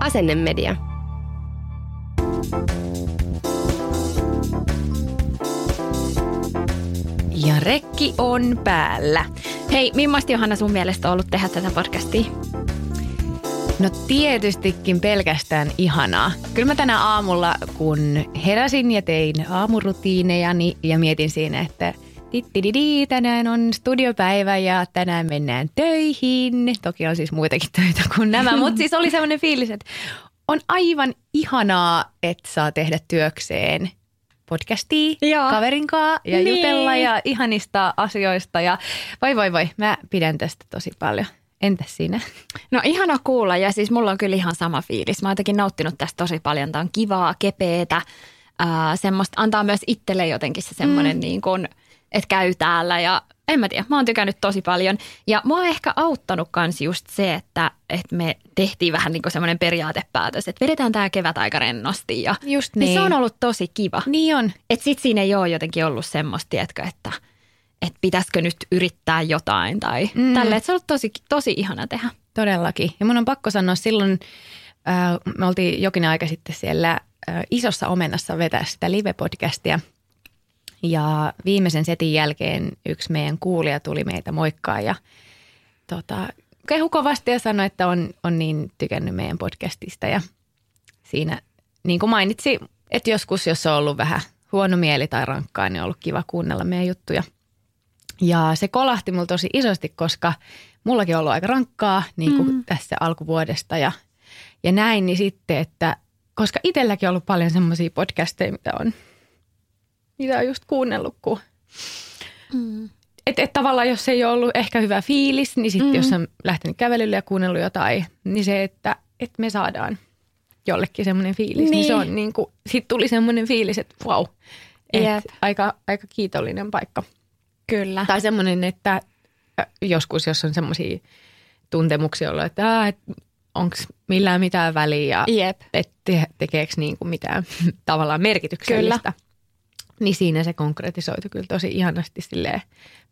Asennemedia. Ja rekki on päällä. Hei, millaista Johanna sun mielestä on ollut tehdä tätä podcastia? No tietystikin pelkästään ihanaa. Kyllä mä tänä aamulla, kun heräsin ja tein aamurutiinejani ja mietin siinä, että Tittididi, tänään on studiopäivä ja tänään mennään töihin. Toki on siis muitakin töitä kuin nämä, mutta siis oli sellainen fiilis, että on aivan ihanaa, että saa tehdä työkseen podcastia Joo. kaverinkaa ja Niin. jutella ja ihanista asioista. Ja vai voi voi, mä pidän tästä tosi paljon. Entäs sinä? No ihana kuulla ja siis mulla on kyllä ihan sama fiilis. Mä oon jotenkin nauttinut tästä tosi paljon. Tää on kivaa, kepeetä, ää, semmoista, antaa myös itselle jotenkin se semmoinen mm. niin kuin, että käy täällä ja en mä tiedä, mä oon tykännyt tosi paljon. Ja mua on ehkä auttanut kans just se, että, että me tehtiin vähän niin kuin semmoinen periaatepäätös, että vedetään tää kevät aika rennosti ja Just niin. se niin. on ollut tosi kiva. Niin on. Että sit siinä ei ole jotenkin ollut semmoista, tiedätkö, että, että pitäisikö nyt yrittää jotain tai mm. tälle. Että se on ollut tosi, tosi ihana tehdä. Todellakin. Ja mun on pakko sanoa, silloin äh, me oltiin jokin aika sitten siellä äh, isossa omenassa vetää sitä live-podcastia. Ja viimeisen setin jälkeen yksi meidän kuulija tuli meitä moikkaa ja tota, kehu kovasti ja sanoi, että on, on niin tykännyt meidän podcastista. Ja siinä niin kuin mainitsi, että joskus, jos on ollut vähän huono mieli tai rankkaa, niin on ollut kiva kuunnella meidän juttuja. Ja se kolahti mulla tosi isosti, koska mullakin on ollut aika rankkaa niin kuin mm. tässä alkuvuodesta ja, ja näin, niin sitten, että koska itselläkin on ollut paljon semmoisia podcasteja, mitä on, mitä on just kuunnellut, kun Mm. että et tavallaan jos ei ole ollut ehkä hyvä fiilis, niin sitten mm. jos on lähtenyt kävelylle ja kuunnellut jotain, niin se, että, että me saadaan jollekin semmoinen fiilis, niin, niin se on niin kuin, sitten tuli semmoinen fiilis, että wow, et Jep. aika, aika kiitollinen paikka. Kyllä. Tai semmoinen, että äh, joskus, jos on semmoisia tuntemuksia ollut, että, että onko millään mitään väliä Jep. että te, tekeekö niin kuin mitään tavallaan merkityksellistä. Niin siinä se konkretisoitu kyllä tosi ihanasti silleen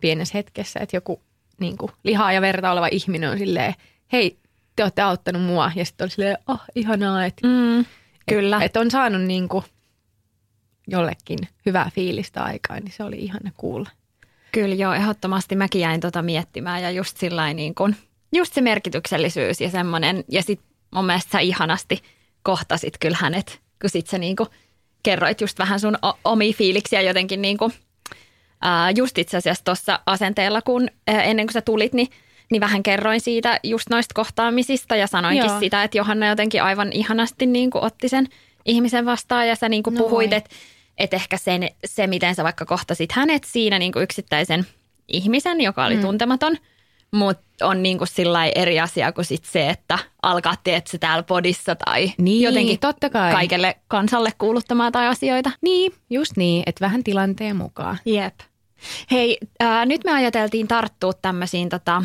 pienessä hetkessä, että joku niin kuin lihaa ja verta oleva ihminen on silleen, hei, te olette auttanut mua. Ja sitten on silleen, oh, ihanaa, että Mm. Kyllä. et, et on saanut niin kuin jollekin hyvää fiilistä aikaa, niin se oli ihana kuulla. Kyllä joo, ehdottomasti mäkin jäin tota miettimään ja just sillä niin kuin, just se merkityksellisyys ja semmoinen. Ja sit mun mielestä sä ihanasti kohtasit kyllä hänet, kun sit sä niin kuin kerroit just vähän sun omia fiiliksiä jotenkin niin kuin, ää, just itse asiassa tuossa asenteella, kun ää, ennen kuin sä tulit, niin niin vähän kerroin siitä just noista kohtaamisista ja sanoinkin Joo. sitä, että Johanna jotenkin aivan ihanasti niin kuin otti sen ihmisen vastaan ja sä niin kuin No puhuit, että et ehkä sen, se, miten sä vaikka kohtasit hänet siinä niin kuin yksittäisen ihmisen, joka oli mm. tuntematon, mutta on niin kuin eri asia kuin sit se, että alkaa teet se täällä podissa tai Niin, jotenkin totta kai. kaikelle kansalle kuuluttamaan tai asioita. Niin, just niin, että vähän tilanteen mukaan. Jep. Hei, ää, nyt me ajateltiin tarttua tämmöisiin tota,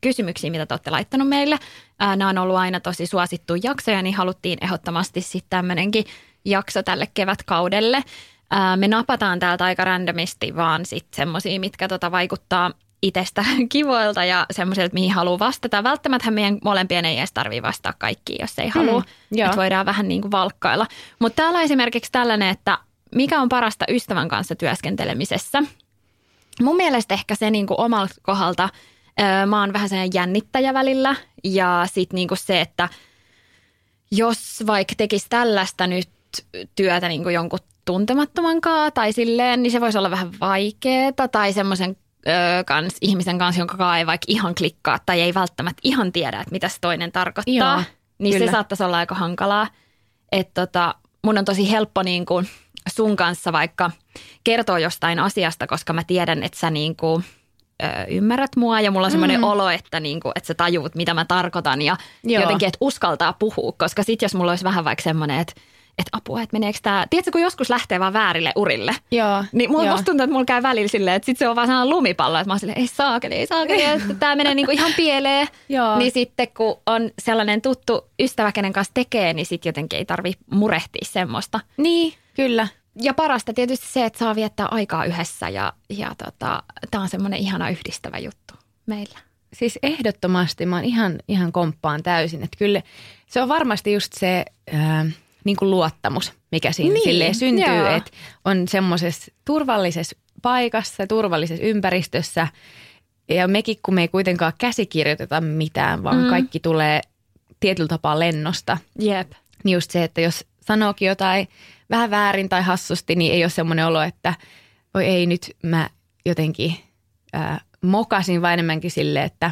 kysymyksiin, mitä te olette laittanut meille. Ää, nämä on ollut aina tosi suosittu jaksoja, niin haluttiin ehdottomasti sitten tämmöinenkin jakso tälle kevätkaudelle. Ää, me napataan täältä aika randomisti vaan sitten semmoisia, mitkä tota vaikuttaa itsestä kivoilta ja semmoiselta, mihin haluaa vastata. Välttämättä meidän molempien ei edes tarvitse vastata kaikkiin, jos ei halua. joo. että voidaan vähän niin kuin valkkailla. Mutta täällä on esimerkiksi tällainen, että mikä on parasta ystävän kanssa työskentelemisessä? Mun mielestä ehkä se niin kuin omalta kohdalta, ö, mä oon vähän sellainen jännittäjä välillä ja sitten niin kuin se, että jos vaikka tekisi tällaista nyt työtä niin kuin jonkun tuntemattoman kaa tai silleen, niin se voisi olla vähän vaikeaa tai semmoisen ö, kans, ihmisen kanssa, jonka ei vaikka ihan klikkaa tai ei välttämättä ihan tiedä, että mitä se toinen tarkoittaa. Joo, niin kyllä. se saattaisi olla aika hankalaa. Että tota, mun on tosi helppo niin kuin sun kanssa vaikka kertoo jostain asiasta, koska mä tiedän, että sä niin kuin, ö, ymmärrät mua ja mulla on semmoinen mm. olo, että, niin kuin, että sä tajuut, mitä mä tarkoitan ja Joo. jotenkin, että uskaltaa puhua, koska sit jos mulla olisi vähän vaikka semmoinen, että että apua, että meneekö tämä, tiedätkö kun joskus lähtee vaan väärille urille, Joo, niin mulla musta tuntuu, että mulla käy välillä silleen, että sit se on vaan sellainen lumipallo, että mä oon silleen, ei saakeli, ei saakeli, että tämä menee niinku ihan pieleen. Joo. Niin sitten kun on sellainen tuttu ystävä, kenen kanssa tekee, niin sitten jotenkin ei tarvi murehtia semmoista. Niin, kyllä. Ja parasta tietysti se, että saa viettää aikaa yhdessä ja, ja tota, tämä on semmoinen ihana yhdistävä juttu meillä. Siis ehdottomasti mä oon ihan, ihan komppaan täysin. Että kyllä se on varmasti just se ää, niin kuin luottamus, mikä siinä Niin, niin, syntyy, joo. että on semmoisessa turvallisessa paikassa, turvallisessa ympäristössä. Ja mekin, kun me ei kuitenkaan käsikirjoiteta mitään, vaan Mm. mm. kaikki tulee tietyllä tapaa lennosta. Jep. Niin just se, että jos sanookin jotain vähän väärin tai hassusti, niin ei ole semmoinen olo, että oi ei nyt mä jotenkin ää, mokasin, vaan enemmänkin sille, että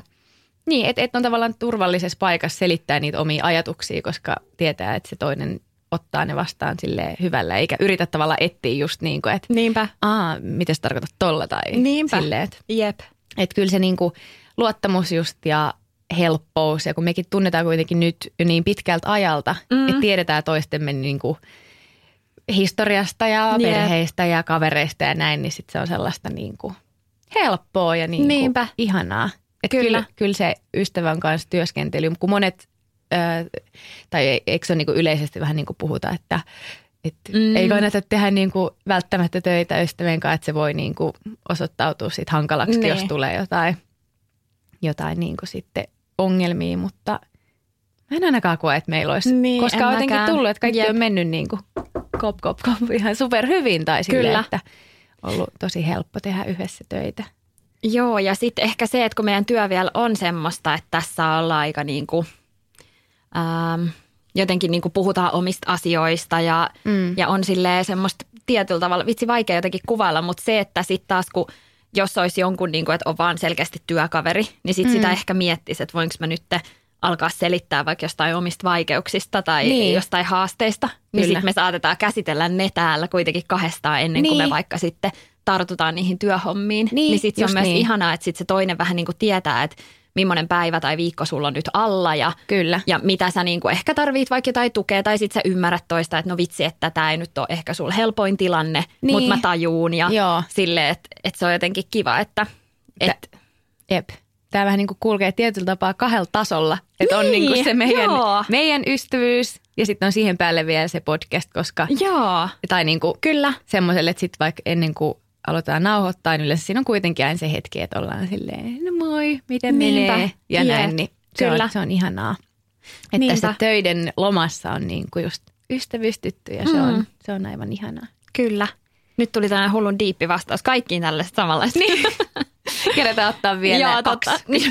niin, että et on tavallaan turvallisessa paikassa selittää niitä omia ajatuksia, koska tietää, että se toinen ottaa ne vastaan sille hyvällä, eikä yritä tavallaan etsiä just niin kuin, että Niinpä. aa, mitä sä tarkoitat tolla tai Niinpä. silleen, että Jep. että kyllä se niinku luottamus just ja helppous, ja kun mekin tunnetaan kuitenkin nyt jo niin pitkältä ajalta, Mm. että tiedetään toistemme niinku historiasta ja Jep. perheistä ja kavereista ja näin, niin sitten se on sellaista niinku helppoa ja niinku Niinpä. ihanaa. Et Kyllä. kyllä. kyllä se ystävän kanssa työskentely, kun monet, tai e- eikö se ole niinku yleisesti vähän niin kuin puhuta, että et Mm. ei kannata tehdä niinku välttämättä töitä ystävien kanssa, että se voi niinku osoittautua sit hankalaksi, Niin. jos tulee jotain, jotain niinku sitten ongelmia, mutta mä en ainakaan koe, että meillä olisi, Niin, koska on jotenkin mäkään. tullut, että kaikki Jep. on mennyt niinku kop, kop, kop ihan superhyvin tai silleen, että on ollut tosi helppo tehdä yhdessä töitä. Joo, ja sitten ehkä se, että kun meidän työ vielä on semmoista, että tässä ollaan aika niin kuin, ähm, jotenkin niin kuin puhutaan omista asioista ja, Mm. ja on silleen semmoista tietyllä tavalla, vitsi vaikea jotenkin kuvailla, mutta se, että sitten taas kun jos olisi jonkun, niin kuin, että on vaan selkeästi työkaveri, niin sitten Mm. sitä ehkä miettisi, että voinko mä nyt alkaa selittää vaikka jostain omista vaikeuksista tai Niin. jostain haasteista, niin sitten me saatetaan käsitellä ne täällä kuitenkin kahdestaan ennen kuin me Niin. vaikka sitten tartutaan niihin työhommiin. Niin, niin sitten se on myös niin. ihanaa, että sitten se toinen vähän niin kuin tietää, että millainen päivä tai viikko sulla on nyt alla ja, Kyllä. ja mitä sä niin kuin ehkä tarvit vaikka jotain tukea tai sitten sä ymmärrät toista, että no vitsi, että tämä ei nyt ole ehkä sulla helpoin tilanne, Niin. mutta mä tajuun ja Joo. sille, että, että se on jotenkin kiva, että, että Jep. Tämä vähän niin kuin kulkee tietyllä tapaa kahdella tasolla. Että on Niin, niin kuin se meidän, joo. meidän ystävyys ja sitten on siihen päälle vielä se podcast, koska joo, tai niin kuin kyllä, semmoiselle, että sitten vaikka ennen kuin aloitetaan nauhoittaa, niin yleensä siinä on kuitenkin aina se hetki, että ollaan silleen, no moi, miten Niinpä, menee ja jep, näin, niin se kyllä. on, se on ihanaa. Että Niinpä. tässä töiden lomassa on niin kuin just ystävystytty ja se, Mm. on, se on aivan ihanaa. kyllä. Nyt tuli tällainen hullun diippi vastaus kaikkiin tällaista samanlaista. Niin. Kerätään ottaa vielä Joo, kaksi.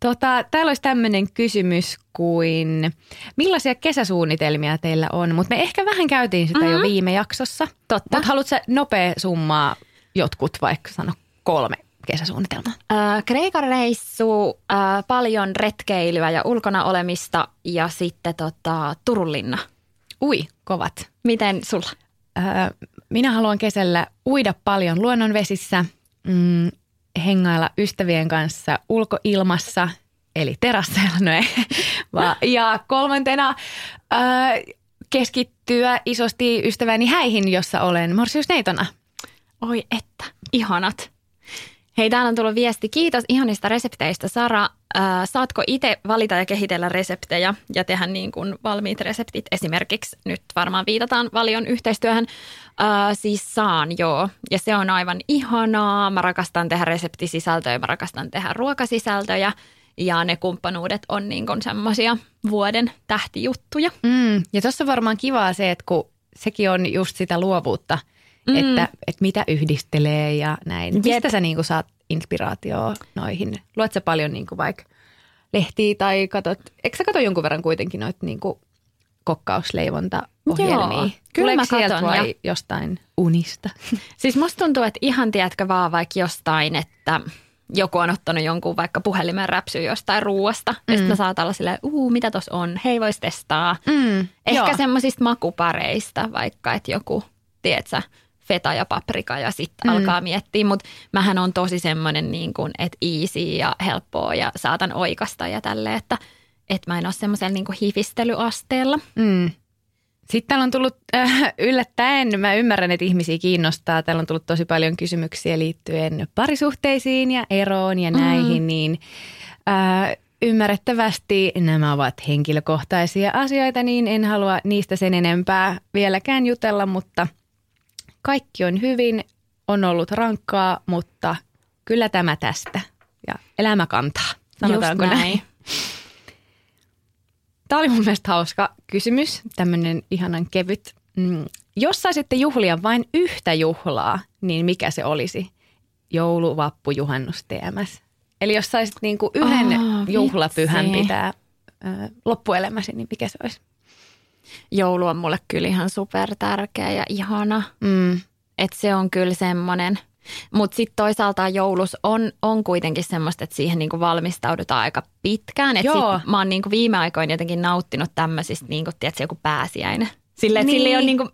totta. Tota, täällä olisi tämmöinen kysymys kuin, millaisia kesäsuunnitelmia teillä on? Mutta me ehkä vähän käytiin sitä mm-hmm. jo viime jaksossa. Totta. Mutta haluatko nopea summaa jotkut, vaikka sano kolme kesäsuunnitelmaa? Äh, Kreikan reissu, äh, paljon retkeilyä ja ulkona olemista ja sitten tota, Turun linna. Ui, kovat. Miten sulla? Öö, minä haluan kesällä uida paljon luonnonvesissä, mm, hengailla ystävien kanssa ulkoilmassa, eli terasseilla, no ja kolmantena öö, keskittyä isosti ystäväni häihin, jossa olen morsiusneitona. Oi että, ihanat. Hei, täällä on tullut viesti. Kiitos ihanista resepteistä, Sara. Saatko itse valita ja kehitellä reseptejä ja tehdä niin kuin valmiit reseptit? Esimerkiksi nyt varmaan viitataan valion yhteistyöhön. Äh, siis saan, joo. Ja se on aivan ihanaa. Mä rakastan tehdä reseptisisältöjä, mä rakastan tehdä ruokasisältöjä. Ja ne kumppanuudet on niin kuin semmoisia vuoden tähtijuttuja. Mm, ja tuossa varmaan kivaa se, että kun sekin on just sitä luovuutta, Mm. että, että mitä yhdistelee ja näin. Jep. Mistä sä niinku saat inspiraatioa noihin? Luet sä paljon niinku vaikka lehtiä tai katot, eikö sä kato jonkun verran kuitenkin noita niinku kokkausleivontaohjelmia? Joo, kyllä Tuleeko mä sieltä katon vai ja- jostain unista? Siis musta tuntuu, että ihan tiedätkö vaan vaikka jostain, että joku on ottanut jonkun vaikka puhelimen räpsyä jostain ruuasta. Mm. Ja sitten mä saatan olla silleen, uu, mitä tos on? Hei, vois testaa. Mm, Ehkä semmoisista makupareista, vaikka että joku, tiedätkö, feta ja paprika ja sitten mm. alkaa miettiä. Mutta mähän on tosi semmoinen, niin kuin, että easy ja helppoa ja saatan oikasta ja tälleen, että että mä en ole semmoisella niin hivistelyasteella. Mm. Sitten täällä on tullut äh, yllättäen, mä ymmärrän, että ihmisiä kiinnostaa. Täällä on tullut tosi paljon kysymyksiä liittyen parisuhteisiin ja eroon ja näihin, mm. niin äh, ymmärrettävästi nämä ovat henkilökohtaisia asioita, niin en halua niistä sen enempää vieläkään jutella, mutta kaikki on hyvin, on ollut rankkaa, mutta kyllä tämä tästä ja elämä kantaa, sanotaanko Just näin. Tämä oli mun mielestä hauska kysymys, tämmöinen ihanan kevyt. Mm. Jos saisitte juhlia vain yhtä juhlaa, niin mikä se olisi? Joulu, vappu, juhannus, TMS. Eli jos saisit niinku yhden Oh, juhlapyhän vitsi. pitää ö, loppuelämäsi, niin mikä se olisi? Joulu on mulle kyllä ihan super tärkeä ja ihana. Mm. Että se on kyllä semmoinen. Mutta sitten toisaalta joulus on, on kuitenkin semmoista, että siihen niinku valmistaudutaan aika pitkään. Et Joo. sit mä oon niinku viime aikoina jotenkin nauttinut tämmöisistä, niinku, tiedätkö, joku pääsiäinen. Sille, Niin. sille ei ole niinku,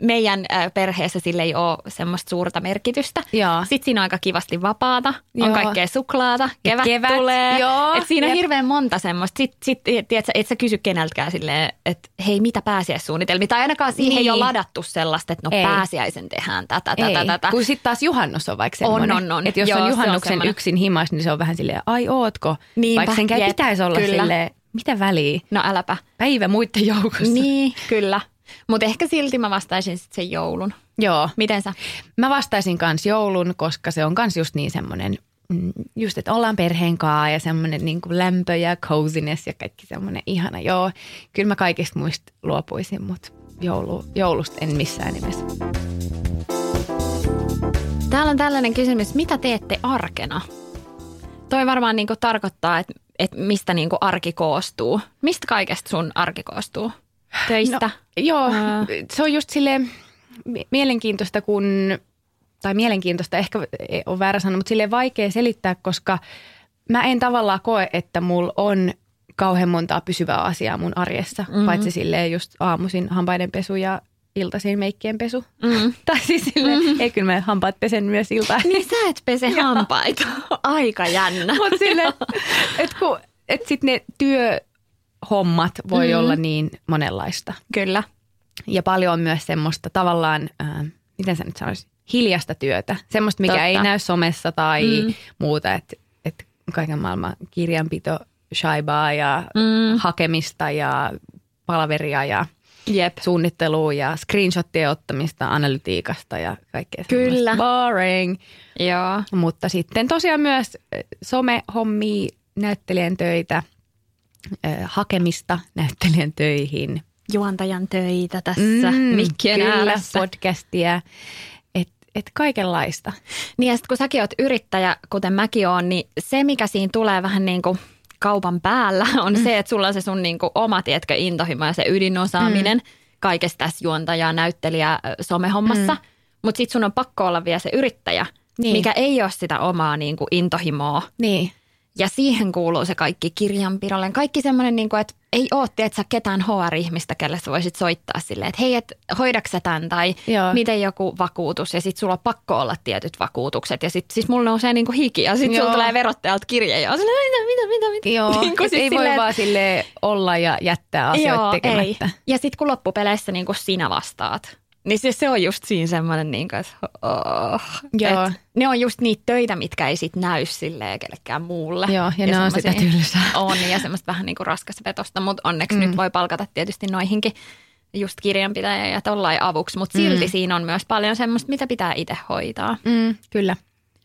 meidän äh, perheessä sille ei ole semmoista suurta merkitystä. Joo. Sitten siinä on aika kivasti vapaata, on Joo. kaikkea suklaata, kevät, kevät, tulee. joo, Et siinä on jep. hirveän monta semmoista. Sitten sit, tiedätkö, et sä kysy keneltäkään silleen, että hei, mitä pääsiäissuunnitelmia? Tai ainakaan siihen ei Niin. ole ladattu sellaista, että no Ei. pääsiäisen tehdään tätä, Ei, tätä, tätä. kun sitten taas juhannus on vaikka On, semmoinen. on, on. Että jos Joo, on on juhannuksen semmoinen. yksin himas, niin se on vähän silleen, ai ootko? Niinpä, vaikka senkään pitäisi olla kyllä. silleen, mitä väliä? No äläpä. Päivä muiden joukossa. Niin, kyllä. Mutta ehkä silti mä vastaisin sit sen joulun. Joo. Miten sä? Mä vastaisin kans joulun, koska se on kans just niin semmoinen, mm, just että ollaan perheen kaa ja semmoinen niin kuin lämpö ja coziness ja kaikki semmoinen ihana. Joo, kyllä mä kaikista muista luopuisin, mutta joulu, joulusta en missään nimessä. Täällä on tällainen kysymys, mitä teette arkena? Toi varmaan niinku tarkoittaa, että et mistä niinku arki koostuu. Mistä kaikesta sun arki koostuu? Töistä? No, joo, Ää. se on just silleen mi- mielenkiintoista, kun, tai mielenkiintoista ehkä on väärä sana, mutta silleen vaikea selittää, koska mä en tavallaan koe, että mulla on kauhean montaa pysyvää asiaa mun arjessa, mm-hmm. paitsi silleen just aamuisin hampaiden pesu ja iltaisin meikkien pesu. Mm. tai siis silleen, mm-hmm. ei kyllä mä hampaat pesen myös iltaan. Niin sä et pese hampaita. Aika jännä. Mutta silleen, että et sit ne työhommat voi mm-hmm. olla niin monenlaista. Kyllä. Ja paljon on myös semmoista tavallaan, äh, miten sä nyt sanoisit, hiljasta työtä. Semmoista, mikä Totta. ei näy somessa tai Mm. mm. muuta. Että et kaiken maailman kirjanpito, shaibaa ja Mm. mm. hakemista ja palaveria ja Jep. suunnittelua ja screenshottien ottamista, analytiikasta ja kaikkea Kyllä. Boring. Joo. Mutta sitten tosiaan myös somehommia, näyttelijän töitä, hakemista näyttelijän töihin. Juontajan töitä tässä mm, mikkien kyllä, ääressä. podcastia, että et kaikenlaista. Niin ja sit kun säkin oot yrittäjä, kuten mäkin oon, niin se mikä siinä tulee vähän niin kuin kaupan päällä on mm. se, että sulla on se sun niin kuin oma, tiedätkö, intohimo ja se ydinosaaminen mm. kaikessa tässä juontaja, näyttelijä, somehommassa. Mm. Mutta sitten sun on pakko olla vielä se yrittäjä. Niin. mikä ei ole sitä omaa niin kuin intohimoa. Niin. Ja siihen kuuluu se kaikki kirjanpidolle. Kaikki semmoinen, niin kuin, että ei ole, tiedätkö, ketään HR-ihmistä, kelle sä voisit soittaa silleen, että hei, et, hoidaks sä tämän tai Joo. miten joku vakuutus. Ja sitten sulla on pakko olla tietyt vakuutukset. Ja sitten siis mulla nousee niin kuin hiki ja sitten sulla tulee verottajalta kirje ja on silleen, mitä, mitä, mitä, mitä. Joo, Niin kuin siis ei voi silleen, vaan sille olla ja jättää asioita Joo, tekemättä. ei. Ja sitten kun loppupeleissä niin kuin sinä vastaat, niin se, se on just siinä semmoinen, niin kuin, että oh, Joo. et ne on just niitä töitä, mitkä ei sit näy silleen kellekään muulle. Joo, ja ne on sitä tylsää. On, ja semmoista vähän niin kuin raskasvetosta, mutta onneksi mm. Mm. nyt voi palkata tietysti noihinkin just kirjanpitäjä ja tollain avuksi, mutta silti Mm. siinä on myös paljon semmoista, mitä pitää itse hoitaa. Mm, kyllä,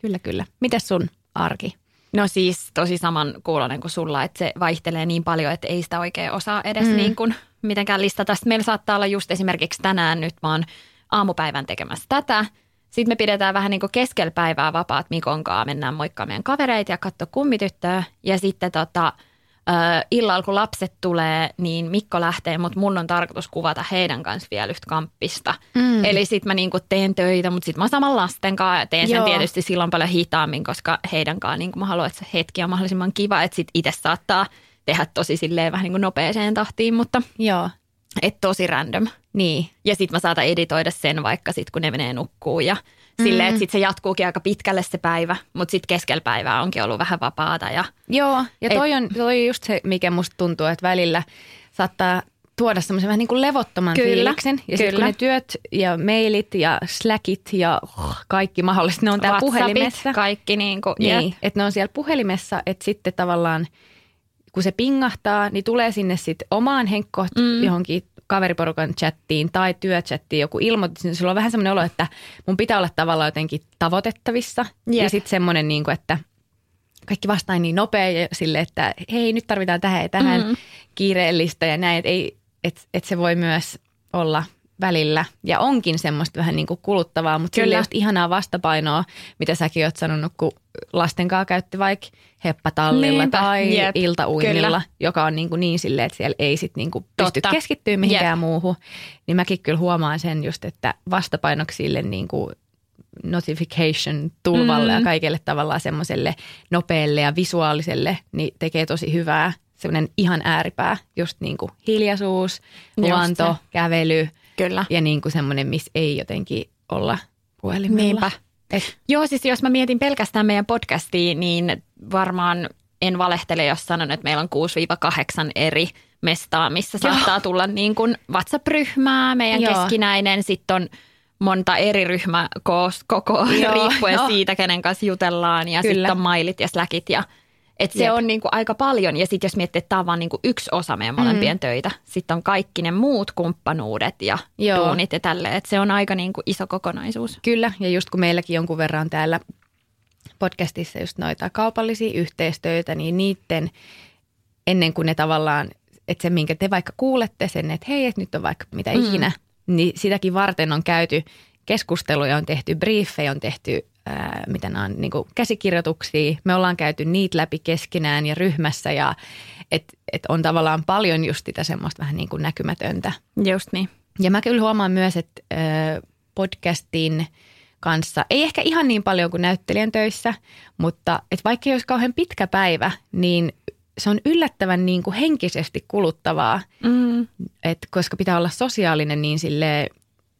kyllä, kyllä. Mites sun arki? No siis tosi saman kuulonen kuin sulla, että se vaihtelee niin paljon, että ei sitä oikein osaa edes mm. niin kuin mitenkään listata. Sitten meillä saattaa olla just esimerkiksi tänään nyt mä oon aamupäivän tekemässä tätä. Sitten me pidetään vähän niin kuin keskellä päivää vapaat Mikon kanssa, mennään moikkaamaan meidän kavereita ja katso kummityttöä. Ja sitten tota, illalla kun lapset tulee, niin Mikko lähtee, mutta mun on tarkoitus kuvata heidän kanssa vielä yhtä kamppista. Mm. Eli sitten mä niinku teen töitä, mutta sitten mä saman lasten kanssa ja teen sen Joo. tietysti silloin paljon hitaammin, koska heidän kanssa niinku mä haluan, että se hetki on mahdollisimman kiva, että sitten itse saattaa tehdä tosi silleen vähän niin kuin nopeeseen tahtiin, mutta Joo, et tosi random. niin. Ja sitten mä saatan editoida sen vaikka sitten, kun ne menee nukkuu ja silleen, että sitten se jatkuukin aika pitkälle se päivä, mutta sitten keskellä päivää onkin ollut vähän vapaata ja Joo, ja Et- toi on, toi just se, mikä musta tuntuu, että välillä saattaa tuoda semmoisen vähän niin kuin levottoman Kyllä, fiiliksen. Ja sitten kun ne työt ja mailit ja slackit ja oh, kaikki mahdolliset, ne on täällä WhatsAppit, puhelimessa. kaikki niin kuin, Niin, että ne on siellä puhelimessa, että sitten tavallaan kun se pingahtaa, niin tulee sinne sitten omaan henkkoon mm. johonkin kaveriporukan chattiin tai työchattiin joku ilmoitus, niin sulla on vähän semmoinen olo, että mun pitää olla tavallaan jotenkin tavoitettavissa. Jep. Ja sitten semmoinen, niin kuin, että kaikki vastaa niin nopea ja sille, että hei nyt tarvitaan tähän ja tähän mm. kiireellistä ja näin, että ei, et, et se voi myös olla välillä ja onkin semmoista vähän niin kuin kuluttavaa, mutta Kyllä. just ihanaa vastapainoa, mitä säkin oot sanonut, kun lasten kanssa käytti vaikka heppatallilla Niinpä, tai jep, iltauinnilla, kyllä. joka on niin, kuin niin silleen, että siellä ei sit niin kuin pysty Totta. keskittyä mihinkään Jep. muuhun. Niin mäkin kyllä huomaan sen just, että vastapainoksille niin kuin notification-tulvalle mm. ja kaikelle tavallaan semmoiselle nopealle ja visuaaliselle, niin tekee tosi hyvää. Semmoinen ihan ääripää, just niin kuin hiljaisuus, luonto, kävely Kyllä. ja niin kuin semmoinen, missä ei jotenkin olla puhelimella. Niinpä. Et, Joo, siis jos mä mietin pelkästään meidän podcastia, niin varmaan en valehtele, jos sanon, että meillä on 6-8 eri mestaa, missä Joo. saattaa tulla niin kuin WhatsApp-ryhmää, meidän Joo. keskinäinen, sitten on monta eri ryhmäkokoa Joo, riippuen joo. siitä, kenen kanssa jutellaan ja sitten on mailit ja slackit ja et se Jep. on niinku aika paljon ja sitten jos miettii, että tämä on vaan niinku yksi osa meidän molempien mm. töitä, sitten on kaikki ne muut kumppanuudet ja Joo. duunit ja tälleen, että se on aika niinku iso kokonaisuus. Kyllä, ja just kun meilläkin jonkun verran täällä podcastissa just noita kaupallisia yhteistöitä, niin niiden ennen kuin ne tavallaan, että se minkä te vaikka kuulette sen, että hei, että nyt on vaikka mitä mm. ikinä, niin sitäkin varten on käyty keskusteluja, on tehty briefejä, on tehty ää, mitä nämä on, niin käsikirjoituksia. Me ollaan käyty niitä läpi keskenään ja ryhmässä ja että et on tavallaan paljon just sitä semmoista vähän niin kuin näkymätöntä Just niin. ja mä kyllä huomaan myös, että ö, podcastin kanssa, ei ehkä ihan niin paljon kuin näyttelijän töissä, mutta et vaikka ei olisi kauhean pitkä päivä, niin se on yllättävän niin kuin henkisesti kuluttavaa, Mm. et koska pitää olla sosiaalinen niin sille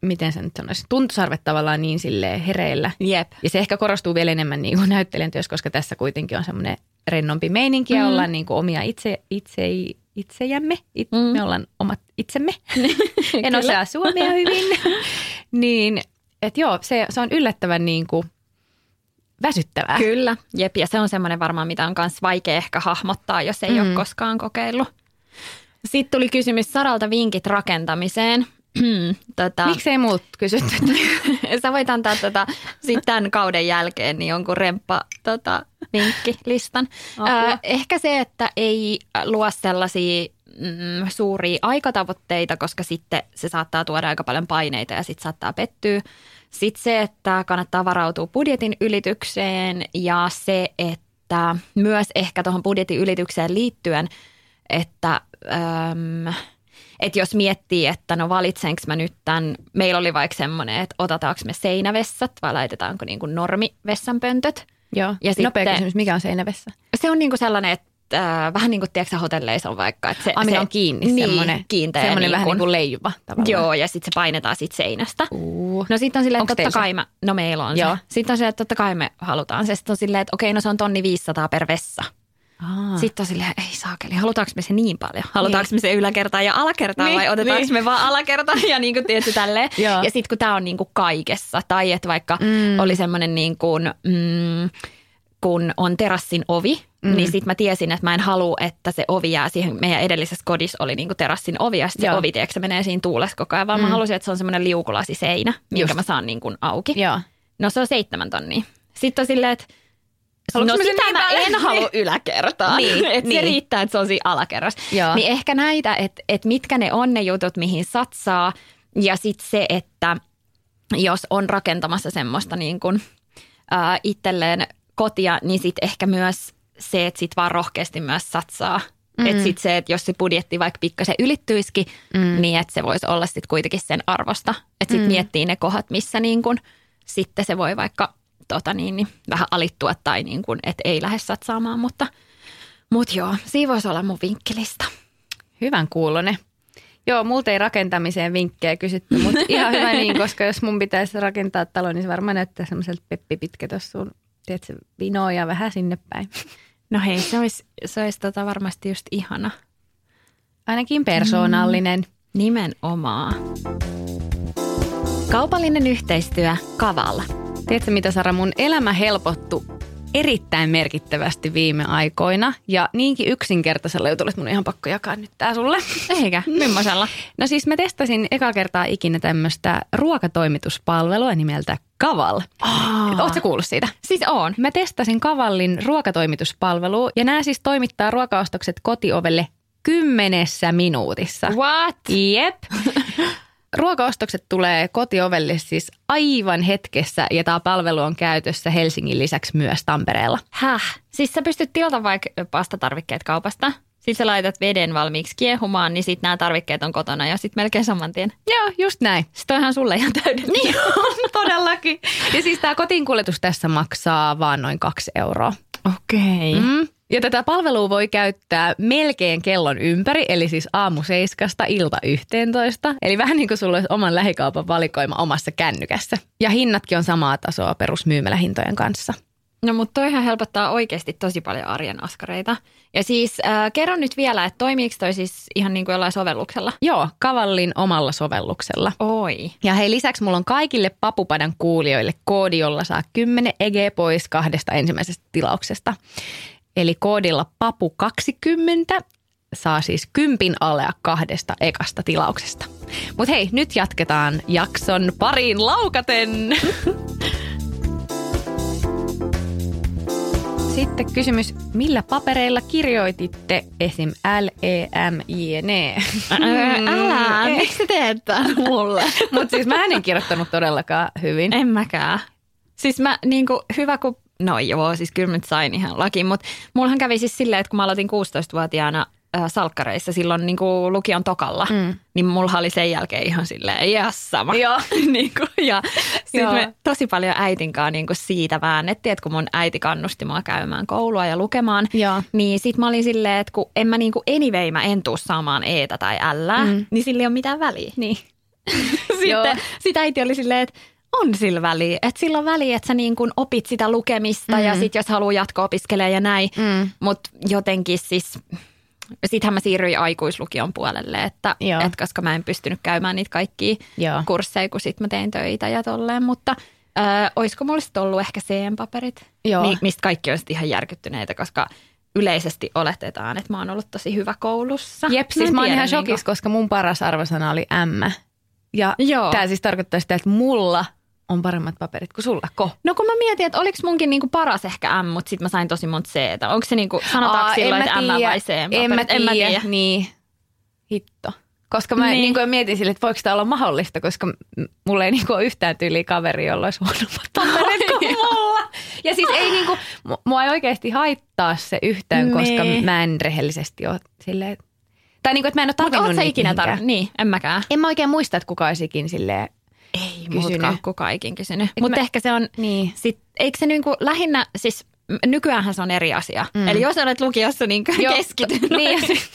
miten sen nyt sanoisi, tuntusarvet tavallaan niin sille hereillä. Jep. Ja se ehkä korostuu vielä enemmän niin kuin näyttelijän työssä, koska tässä kuitenkin on semmoinen rennompi meininki ja Mm. ollaan niin kuin omia itse, itse, itsejämme. It, Mm. Me ollaan omat itsemme. en osaa suomea hyvin. niin, että joo, se, se on yllättävän niin kuin väsyttävää. Kyllä, jep. Ja se on semmoinen varmaan, mitä on myös vaikea ehkä hahmottaa, jos ei mm. ole koskaan kokeillut. Sitten tuli kysymys Saralta vinkit rakentamiseen. tota, Miksei muut kysytty? Sä voit antaa tota, sit tämän kauden jälkeen niin jonkun remppa tota, vinkkilistan. Apua. Ää, ehkä se, että ei luo sellaisia mm, suuria aikatavoitteita, koska sitten se saattaa tuoda aika paljon paineita ja sitten saattaa pettyä. Sitten se, että kannattaa varautua budjetin ylitykseen ja se, että myös ehkä tuohon budjetin ylitykseen liittyen, että äm, että jos miettii, että no valitsenko mä nyt tämän, meillä oli vaikka semmoinen, että otetaanko me seinävessat vai laitetaanko niin kuin normivessanpöntöt. joo. Ja Ja sitten- Nopea kysymys, mikä on seinävessä? Se on niin kuin sellainen, että äh, vähän niin kuin tiedätkö, hotelleissa on vaikka. Että se, Ah, se, on kiinni, niin, semmoinen, kiinteä. semmoinen niin vähän kuin, niin kuin leijuva tavallaan. Joo, ja sitten se painetaan siitä seinästä. Uh. No sitten on silleen, että totta se? kai mä, no meillä on Joo. se. Sitten on silleen, että totta kai me halutaan se. Sitten on silleen, että okei, no se on tonni 500 per vessa. Aa. Sitten on silleen, ei saakeli, halutaanko me se niin paljon? Halutaanko me se yläkertaan ja alakertaan Niin, vai otetaanko niin. me vaan alakertaan ja niin kuin tietysti tälleen. Ja sitten kun tämä on niin kuin kaikessa, tai että vaikka Mm. oli semmoinen niin kuin, mm, kun on terassin ovi, mm. niin sitten mä tiesin, että mä en halua, että se ovi jää siihen. Meidän edellisessä kodissa oli niin kuin terassin ovi ja sitten se ovi, tiedätkö, se menee siinä tuulessa koko ajan, vaan mm. mä halusin, että se on semmoinen liukulasiseinä, minkä Just. mä saan niin kuin auki. Joo. No se on seitsemän tonnia. Sitten on silleen, että Haluatko no sitä niin mä en halua yläkertaan. Niin, että se niin. riittää, että se on siinä alakerrassa. Joo. Niin ehkä näitä, että, että mitkä ne on ne jutut, mihin satsaa. Ja sitten se, että jos on rakentamassa semmoista niin kuin, ää, itselleen kotia, niin sitten ehkä myös se, että sit vaan rohkeasti myös satsaa Mm. Että sitten se, että jos se budjetti vaikka pikkasen ylittyisikin, mm. niin että se voisi olla sitten kuitenkin sen arvosta. Että sitten mm. miettii ne kohdat, missä niin kun, sitten se voi vaikka tota niin, niin, vähän alittua tai niin kun, että ei lähde satsaamaan. Mutta, mutta joo, siinä voisi olla mun vinkkilista. Hyvän kuulone. Joo, multa ei rakentamiseen vinkkejä kysytty, mutta ihan hyvä niin, koska jos mun pitäisi rakentaa talo, niin se varmaan näyttää semmoiselta Peppi Pitkä tuossa sun, tiedätkö, vinoja vähän sinne päin. No hei, se olisi, se olisi tota varmasti just ihana. Ainakin persoonallinen. Mm, nimenomaan. Kaupallinen yhteistyö Kaval. Tiedätkö mitä Sara, mun elämä helpottu erittäin merkittävästi viime aikoina. Ja niinkin yksinkertaisella jutulla, että mun on ihan pakko jakaa nyt tää sulle. Eikä, millaisella? No siis mä testasin eka kertaa ikinä tämmöistä ruokatoimituspalvelua nimeltä Kaval. Oh. Oletko kuullut siitä? Siis on. Mä testasin Kavallin ruokatoimituspalvelua ja nämä siis toimittaa ruokaostokset kotiovelle kymmenessä minuutissa. What? Jep. Ruokaostokset tulee kotiovelle siis aivan hetkessä ja tämä palvelu on käytössä Helsingin lisäksi myös Tampereella. Häh? Siis sä pystyt tilata vaikka pastatarvikkeet kaupasta? Sitten sä laitat veden valmiiksi kiehumaan, niin sitten nämä tarvikkeet on kotona ja sitten melkein saman tien. Joo, just näin. Sitten on ihan sulle ihan täydellinen. Niin on, todellakin. Ja siis tämä kotiinkuljetus tässä maksaa vaan noin kaksi euroa. Okei. Okay. Mm. Ja tätä palvelua voi käyttää melkein kellon ympäri, eli siis aamu seiskasta ilta yhteentoista. Eli vähän niin kuin sulla olisi oman lähikaupan valikoima omassa kännykässä. Ja hinnatkin on samaa tasoa perusmyymälähintojen kanssa. No mutta toihan helpottaa oikeasti tosi paljon arjen askareita. Ja siis äh, kerron nyt vielä, että toimiiko toi siis ihan niin kuin jollain sovelluksella? Joo, Kavallin omalla sovelluksella. Oi. Ja hei lisäksi mulla on kaikille Papupadan kuulijoille koodi, jolla saa 10 EG pois kahdesta ensimmäisestä tilauksesta. Eli koodilla PAPU20 saa siis kympin alea kahdesta ekasta tilauksesta. Mutta hei, nyt jatketaan jakson pariin laukaten. Sitten kysymys, millä papereilla kirjoititte esim. L, E, M, I, N, E? Älä, miksi teet tämän mulle? Mutta siis mä en kirjoittanut todellakaan hyvin. En mäkään. Siis mä niinku, hyvä kun No joo, siis kyllä nyt sain ihan lakiin, mutta mullahan kävi siis silleen, että kun mä aloitin 16-vuotiaana äh, salkkareissa silloin niin kuin lukion tokalla, mm. niin mulla oli sen jälkeen ihan silleen, ja sama. Joo. niin kuin, ja sitten me tosi paljon äitinkaan niin kuin siitä väännettiin, että kun mun äiti kannusti mua käymään koulua ja lukemaan, Joo. niin sitten mä olin silleen, että kun en mä niin kuin anyway mä en tuu saamaan eetä tai ällää, mm. niin sillä ei ole mitään väliä. Niin. sitten sit äiti oli silleen, että on sillä väliä. Että sillä on väliä, että sä niin kuin opit sitä lukemista mm. ja sit jos haluaa jatko-opiskelemaan ja näin. Mm. Mutta jotenkin siis, sittenhän mä siirryin aikuislukion puolelle, että et koska mä en pystynyt käymään niitä kaikkia Joo. kursseja, kun sit mä tein töitä ja tolleen. Mutta ö, olisiko mulla sitten ollut ehkä CM-paperit, Joo. Mi- mistä kaikki on ihan järkyttyneitä, koska yleisesti oletetaan, että mä oon ollut tosi hyvä koulussa. Jep, siis mä, mä oon ihan shokissa, niin koska mun paras arvosana oli M. Ja tämä siis tarkoittaa sitä, että mulla on paremmat paperit kuin sulla? Ko? No kun mä mietin, että oliko munkin niinku paras ehkä M, mutta sitten mä sain tosi monta C. Onko se niinku, sanotaanko Aa, silloin, että M vai C? En mä. En mä tiedä. Niin. Hitto. Koska mä niin. Niin mietin sille, että voiko tämä olla mahdollista, koska mulla ei niinku ole yhtään tyyliä kaveri, jolla olisi huonommat paperit kuin mulla. Ja siis ei niinku, mua ei oikeasti haittaa se yhtään, niin. koska mä en rehellisesti ole silleen, tai niinku, että mä en ole tarvinnut Mutta ikinä tar- Niin, en mäkään. En mä oikein muista, että kuka olisi ikinä silleen ei kysynyt. kukaan ikin kysynyt. Mutta ehkä se on, niin. sit, eikö se niinku lähinnä, siis nykyäänhän se on eri asia. Mm. Eli jos olet lukiossa, niin keskityt. niin, ja siis,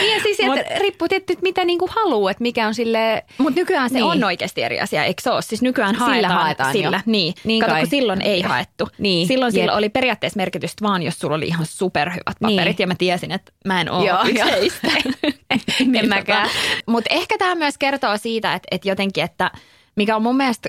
niin ja siis Mut, riippuu tietysti, mitä niinku haluaa, että mikä on sille. Mutta nykyään se niin. on oikeasti eri asia, eikö se ole? Siis nykyään sillä haetaan, haetaan sillä. Jo. Niin. niin Kato, kun silloin ei haettu. Niin. Silloin Jep. sillä oli periaatteessa merkitystä vaan, jos sulla oli ihan superhyvät paperit. Niin. Ja mä tiesin, että mä en ole Joo, yksi heistä. en mäkään. Mutta ehkä tämä myös kertoo siitä, että, että jotenkin, että – mikä on mun mielestä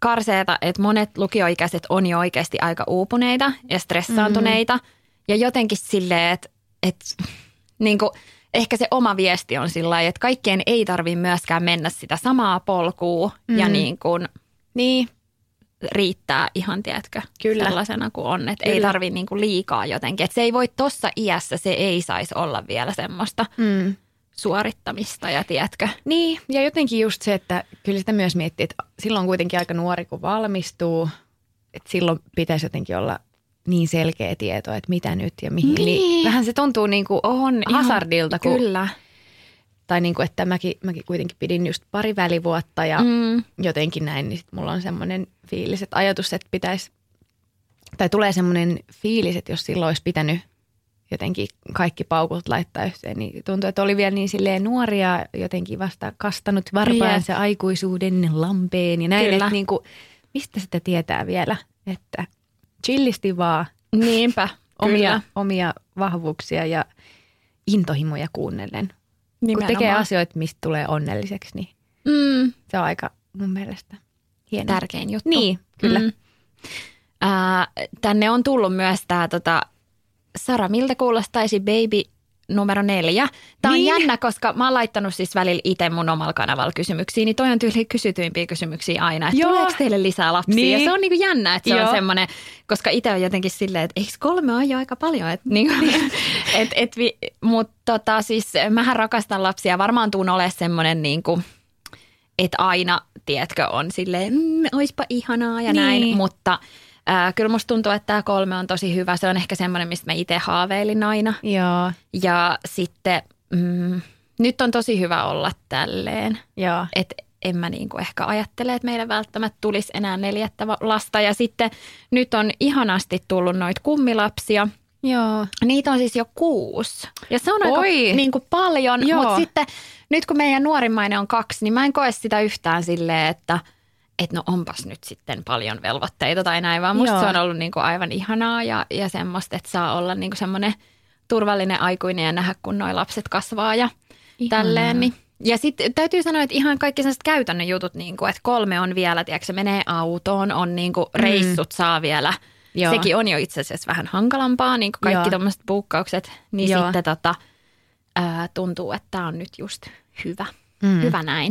karseeta, että monet lukioikäiset on jo oikeasti aika uupuneita ja stressaantuneita. Mm-hmm. Ja jotenkin silleen, että, että niin kuin, ehkä se oma viesti on sillä että kaikkien ei tarvi myöskään mennä sitä samaa polkua mm-hmm. ja niin kuin, niin. riittää ihan, tiedätkö, Kyllä. sellaisena kuin on. Että ei tarvi niin kuin liikaa jotenkin. Että se ei voi tuossa iässä, se ei saisi olla vielä semmoista. Mm suorittamista ja tiedätkö? Niin, ja jotenkin just se, että kyllä sitä myös miettii, että silloin on kuitenkin aika nuori, kun valmistuu. Että silloin pitäisi jotenkin olla niin selkeä tieto, että mitä nyt ja mihin. Niin. Niin. vähän se tuntuu niin kuin On hazardilta, kun, Kyllä. tai niin kuin, että mäkin, mäkin kuitenkin pidin just pari välivuotta ja Mm. jotenkin näin, niin sit mulla on semmoinen fiilis, että ajatus, että pitäisi, tai tulee semmoinen fiilis, että jos silloin olisi pitänyt jotenkin kaikki paukut laittaa yhteen, niin tuntuu, että oli vielä niin silleen nuoria, jotenkin vasta kastanut varpaansa aikuisuuden lampeen ja näin, Kyllä. että niin kuin, mistä sitä tietää vielä, että chillisti vaan Niinpä, omia, kyllä. omia vahvuuksia ja intohimoja kuunnellen. Kun Nimenomaan. tekee asioita, mistä tulee onnelliseksi, niin Mm, se on aika mun mielestä hienoa. tärkein juttu. Niin, kyllä. Mm. Ää, tänne on tullut myös tämä, tota, Sara, miltä kuulostaisi baby numero neljä? Tämä on Niin. jännä, koska mä oon laittanut siis välillä itse mun omalla kanavalla kysymyksiä, niin toi on tyyli kysytyimpiä kysymyksiä aina, että Joo. tuleeko teille lisää lapsia? Niin. Ja se on niinku jännä, että se Joo. on semmoinen, koska itse on jotenkin silleen, että eikö kolme ole jo aika paljon? Et, niinku, et, et, vi, mutta tota, siis mähän rakastan lapsia, varmaan tuun olemaan semmoinen niinku, että aina, tiedätkö, on silleen, mm, oispa ihanaa ja Niin. näin, mutta ää, kyllä musta tuntuu, että tämä kolme on tosi hyvä. Se on ehkä semmoinen, mistä mä itse haaveilin aina. Joo, Ja sitten mm, nyt on tosi hyvä olla tälleen, joo. että en mä niinku ehkä ajattele, että meillä välttämättä tulisi enää neljättä lasta. Ja sitten nyt on ihanasti tullut noita kummilapsia. Joo. Niitä on siis jo kuusi. Ja se on aika Oi. niin kuin paljon, Joo. mutta sitten nyt kun meidän nuorimmainen on kaksi, niin mä en koe sitä yhtään silleen, että et no onpas nyt sitten paljon velvoitteita tai näin, vaan musta Joo. se on ollut niin kuin aivan ihanaa ja, ja semmoista, että saa olla niin kuin semmoinen turvallinen aikuinen ja nähdä, kun noi lapset kasvaa ja Ihanaa. tälleen. Niin. Ja sitten täytyy sanoa, että ihan kaikki sellaiset käytännön jutut, niin kuin, että kolme on vielä, tiedätkö, se menee autoon, on niin kuin reissut saa vielä. Mm. Joo. Sekin on jo itse asiassa vähän hankalampaa, niin kuin kaikki tuommoiset buukkaukset. Niin Joo. sitten tota, ää, tuntuu, että tämä on nyt just hyvä. Mm. Hyvä näin.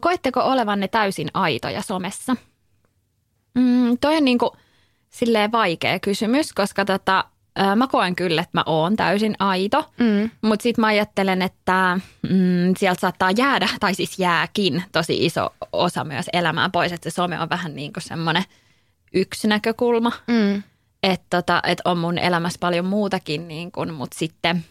Koetteko olevanne täysin aitoja somessa? Mm, toi on niinku silleen vaikea kysymys, koska tota, mä koen kyllä, että mä oon täysin aito. Mm. Mutta sitten mä ajattelen, että mm, sieltä saattaa jäädä, tai siis jääkin tosi iso osa myös elämää pois, että se some on vähän niin kuin semmoinen yksi näkökulma. Mm. Että tota, et on mun elämässä paljon muutakin, niin kun, mutta sitten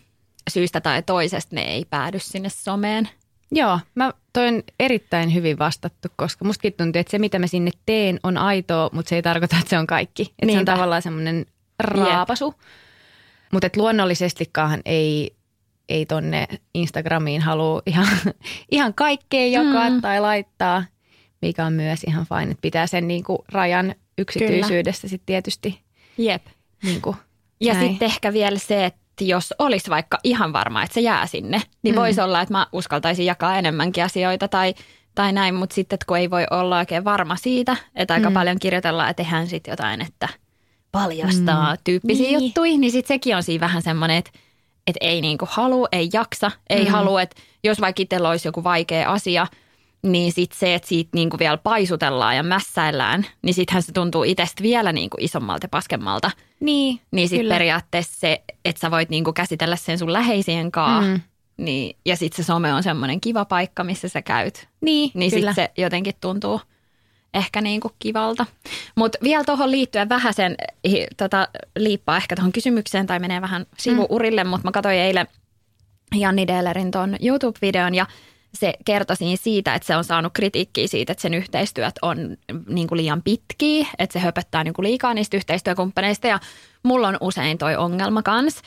syystä tai toisesta ne ei päädy sinne someen. Joo, mä toi on erittäin hyvin vastattu, koska mustakin tuntuu, että se mitä mä sinne teen on aitoa, mutta se ei tarkoita, että se on kaikki. Että se on tavallaan semmoinen raapasu. Mutta et luonnollisestikaan ei, ei tonne Instagramiin halua ihan, ihan kaikkea jakaa mm. tai laittaa, mikä on myös ihan fine. Että pitää sen niinku rajan yksityisyydestä sitten tietysti Jep. niinku Ja sitten ehkä vielä se, että jos olisi vaikka ihan varma, että se jää sinne, niin Mm. voisi olla, että mä uskaltaisin jakaa enemmänkin asioita tai, tai näin, mutta sitten että kun ei voi olla oikein varma siitä, että aika Mm. paljon kirjoitellaan, että tehdään sitten jotain, että paljastaa Mm. tyyppisiä Niin. juttuja, niin sitten sekin on siinä vähän semmoinen, että, että ei niinku halua, ei jaksa, ei Mm. halua, että jos vaikka itsellä olisi joku vaikea asia, niin sitten se, että siitä niinku vielä paisutellaan ja mässäillään, niin sittenhän se tuntuu itsestä vielä niinku isommalta ja paskemmalta. Niin, Niin sitten periaatteessa se, että sä voit niinku käsitellä sen sun läheisien kanssa. Mm. Niin, ja sitten se some on semmoinen kiva paikka, missä sä käyt. Niin, Niin kyllä. sitten se jotenkin tuntuu ehkä niinku kivalta. Mutta vielä tuohon liittyen vähän sen, hi- tota, liippaa ehkä tuohon kysymykseen tai menee vähän sivuurille, mm. mutta mä katsoin eilen Janni Dehlerin tuon YouTube-videon ja se kertoi siitä, että se on saanut kritiikkiä siitä, että sen yhteistyöt on niin kuin liian pitkiä, että se höpöttää niin kuin liikaa niistä yhteistyökumppaneista. Ja mulla on usein toi ongelma kanssa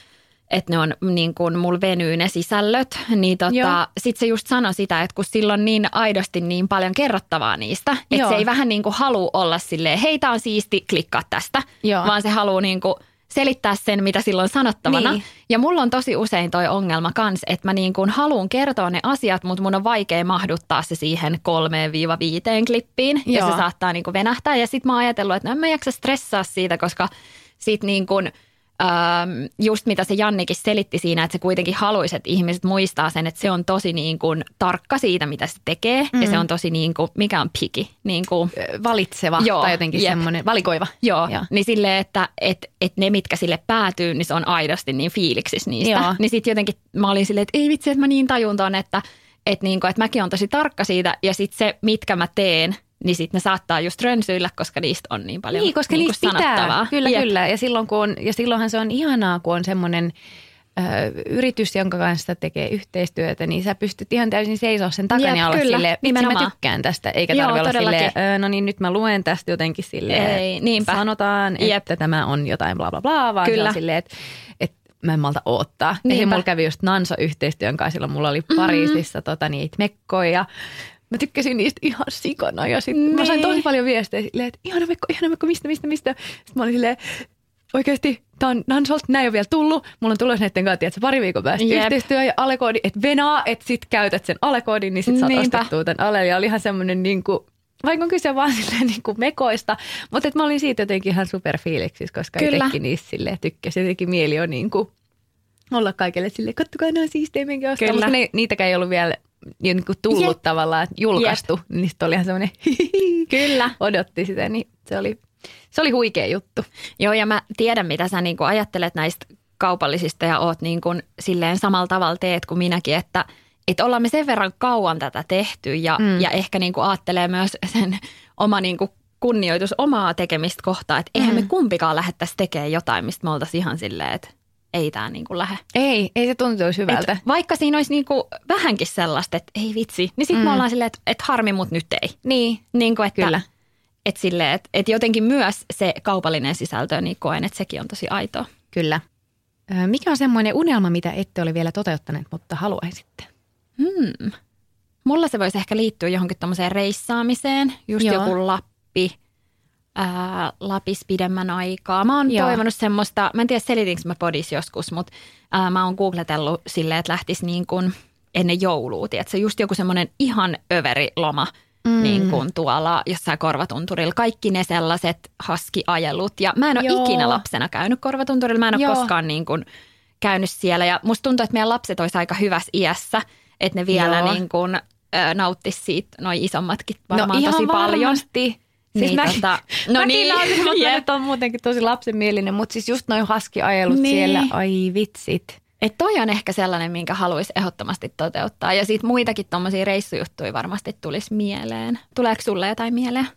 että ne on niin kuin, mulla venyy ne sisällöt, niin tota, sit se just sanoi sitä, että kun sillä on niin aidosti niin paljon kerrottavaa niistä, että se ei vähän niin kuin halua olla silleen, hei tää on siisti, klikkaa tästä, Joo. vaan se haluaa niin kuin selittää sen, mitä silloin sanottavana. Niin. Ja mulla on tosi usein toi ongelma kans, että mä niin kuin haluan kertoa ne asiat, mutta mun on vaikea mahduttaa se siihen kolmeen viiva viiteen klippiin. Joo. Ja se saattaa niin kuin venähtää. Ja sit mä oon ajatellut, että no en mä jaksa stressaa siitä, koska sit niin kuin – Ähm, just mitä se Jannikin selitti siinä, että se kuitenkin haluaisi, että ihmiset muistaa sen, että se on tosi niin kuin tarkka siitä, mitä se tekee. Mm. Ja se mm. on tosi niin kuin, mikä on piki? Niin kuin, Valitseva joo, tai jotenkin semmoinen, valikoiva. Joo, joo. niin silleen, että et, et ne, mitkä sille päätyy, niin se on aidosti niin fiiliksis niistä. Joo. Niin sitten jotenkin mä olin silleen, että ei vitsi, että mä niin tajun ton, että, että, niin kuin, että mäkin on tosi tarkka siitä. Ja sitten se, mitkä mä teen, niin sitten ne saattaa just rönsyillä, koska niistä on niin paljon Niin, koska niin niistä pitää. Kyllä, Jep. kyllä. Ja, silloin, kun on, ja silloinhan se on ihanaa, kun on semmoinen yritys, jonka kanssa tekee yhteistyötä, niin sä pystyt ihan täysin seisoa sen takana ja olla kyllä, silleen, vitsi mä tykkään tästä, eikä tarvitse olla silleen, no niin nyt mä luen tästä jotenkin silleen, Ei, niinpä. sanotaan, Jep. että tämä on jotain bla bla bla, vaan kyllä. se on silleen, että, että mä en malta odottaa. Eihän mulla kävi just Nanso-yhteistyön kanssa, silloin mulla oli mm-hmm. Pariisissa mm-hmm. tota, niitä mekkoja mä tykkäsin niistä ihan sikana ja sitten niin. mä sain tosi paljon viestejä silleen, että ihana mekko, ihana mekko, mistä, mistä, mistä. Sitten mä olin silleen, oikeasti, tää on Nansolt, näin on vielä tullut. Mulla on tulossa näiden kanssa, että pari viikon päästä Jep. yhteistyö ja alekoodi, että venaa, että sit käytät sen alekoodin, niin sit saat Niinpä. ostettua tämän ale. Ja oli ihan semmoinen niin kuin, vaikka on kyse vaan silleen niin kuin mekoista, mutta että mä olin siitä jotenkin ihan superfiiliksissä, koska Kyllä. itsekin niistä silleen tykkäsin. Jotenkin mieli on niin kuin olla kaikille silleen, kattokaa nämä siistejä, minkä ostaa. Mutta ne, niitäkään ei ollut vielä niin kuin tullut Jep. tavallaan, julkaistu, Jep. niin sitten oli ihan semmoinen Kyllä. odotti sitä, niin se oli, se oli huikea juttu. Joo, ja mä tiedän, mitä sä niin kuin ajattelet näistä kaupallisista ja oot niin kuin silleen samalla tavalla teet kuin minäkin, että että ollaan me sen verran kauan tätä tehty ja, mm. ja ehkä niin kuin ajattelee myös sen oma niin kuin kunnioitus omaa tekemistä kohtaa, että eihän mm. me kumpikaan lähettäisi tekemään jotain, mistä me oltaisiin ihan silleen, että ei tämä niin kuin lähde. Ei, ei se tuntuisi hyvältä. Et vaikka siinä olisi niin kuin vähänkin sellaista, että ei vitsi, niin sitten mm. me ollaan silleen, että, että harmi, mutta nyt ei. Niin, niin kuin, että, kyllä. Että, sille, että, että jotenkin myös se kaupallinen sisältö, niin koen, että sekin on tosi aitoa. Kyllä. Mikä on semmoinen unelma, mitä ette ole vielä toteuttaneet, mutta haluaisitte? Hmm. Mulla se voisi ehkä liittyä johonkin tuommoiseen reissaamiseen, just Joo. joku Lappi, ää, Lapis pidemmän aikaa. Mä oon Joo. toivonut semmoista, mä en tiedä selitinkö mä podis joskus, mutta ää, mä oon googletellut silleen, että lähtisi niin kuin ennen joulua. Tiedätkö? Just joku semmoinen ihan överi loma mm. niin kuin tuolla jossain korvatunturilla. Kaikki ne sellaiset haskiajelut. Ja mä en ole Joo. ikinä lapsena käynyt korvatunturilla. Mä en ole Joo. koskaan niin kuin käynyt siellä. Ja musta tuntuu, että meidän lapset olisi aika hyvässä iässä. Että ne vielä Joo. niin kuin, nauttisi siitä, noin isommatkin no varmaan no, tosi paljon. Siis niin, mä, tota, no mäkin niin, lausin, että on muutenkin tosi lapsenmielinen, mutta siis just noin haskiajelut niin. siellä, ai vitsit. Että toi on ehkä sellainen, minkä haluaisi ehdottomasti toteuttaa. Ja sitten muitakin tuommoisia reissujuttuja varmasti tulisi mieleen. Tuleeko sulle jotain mieleen?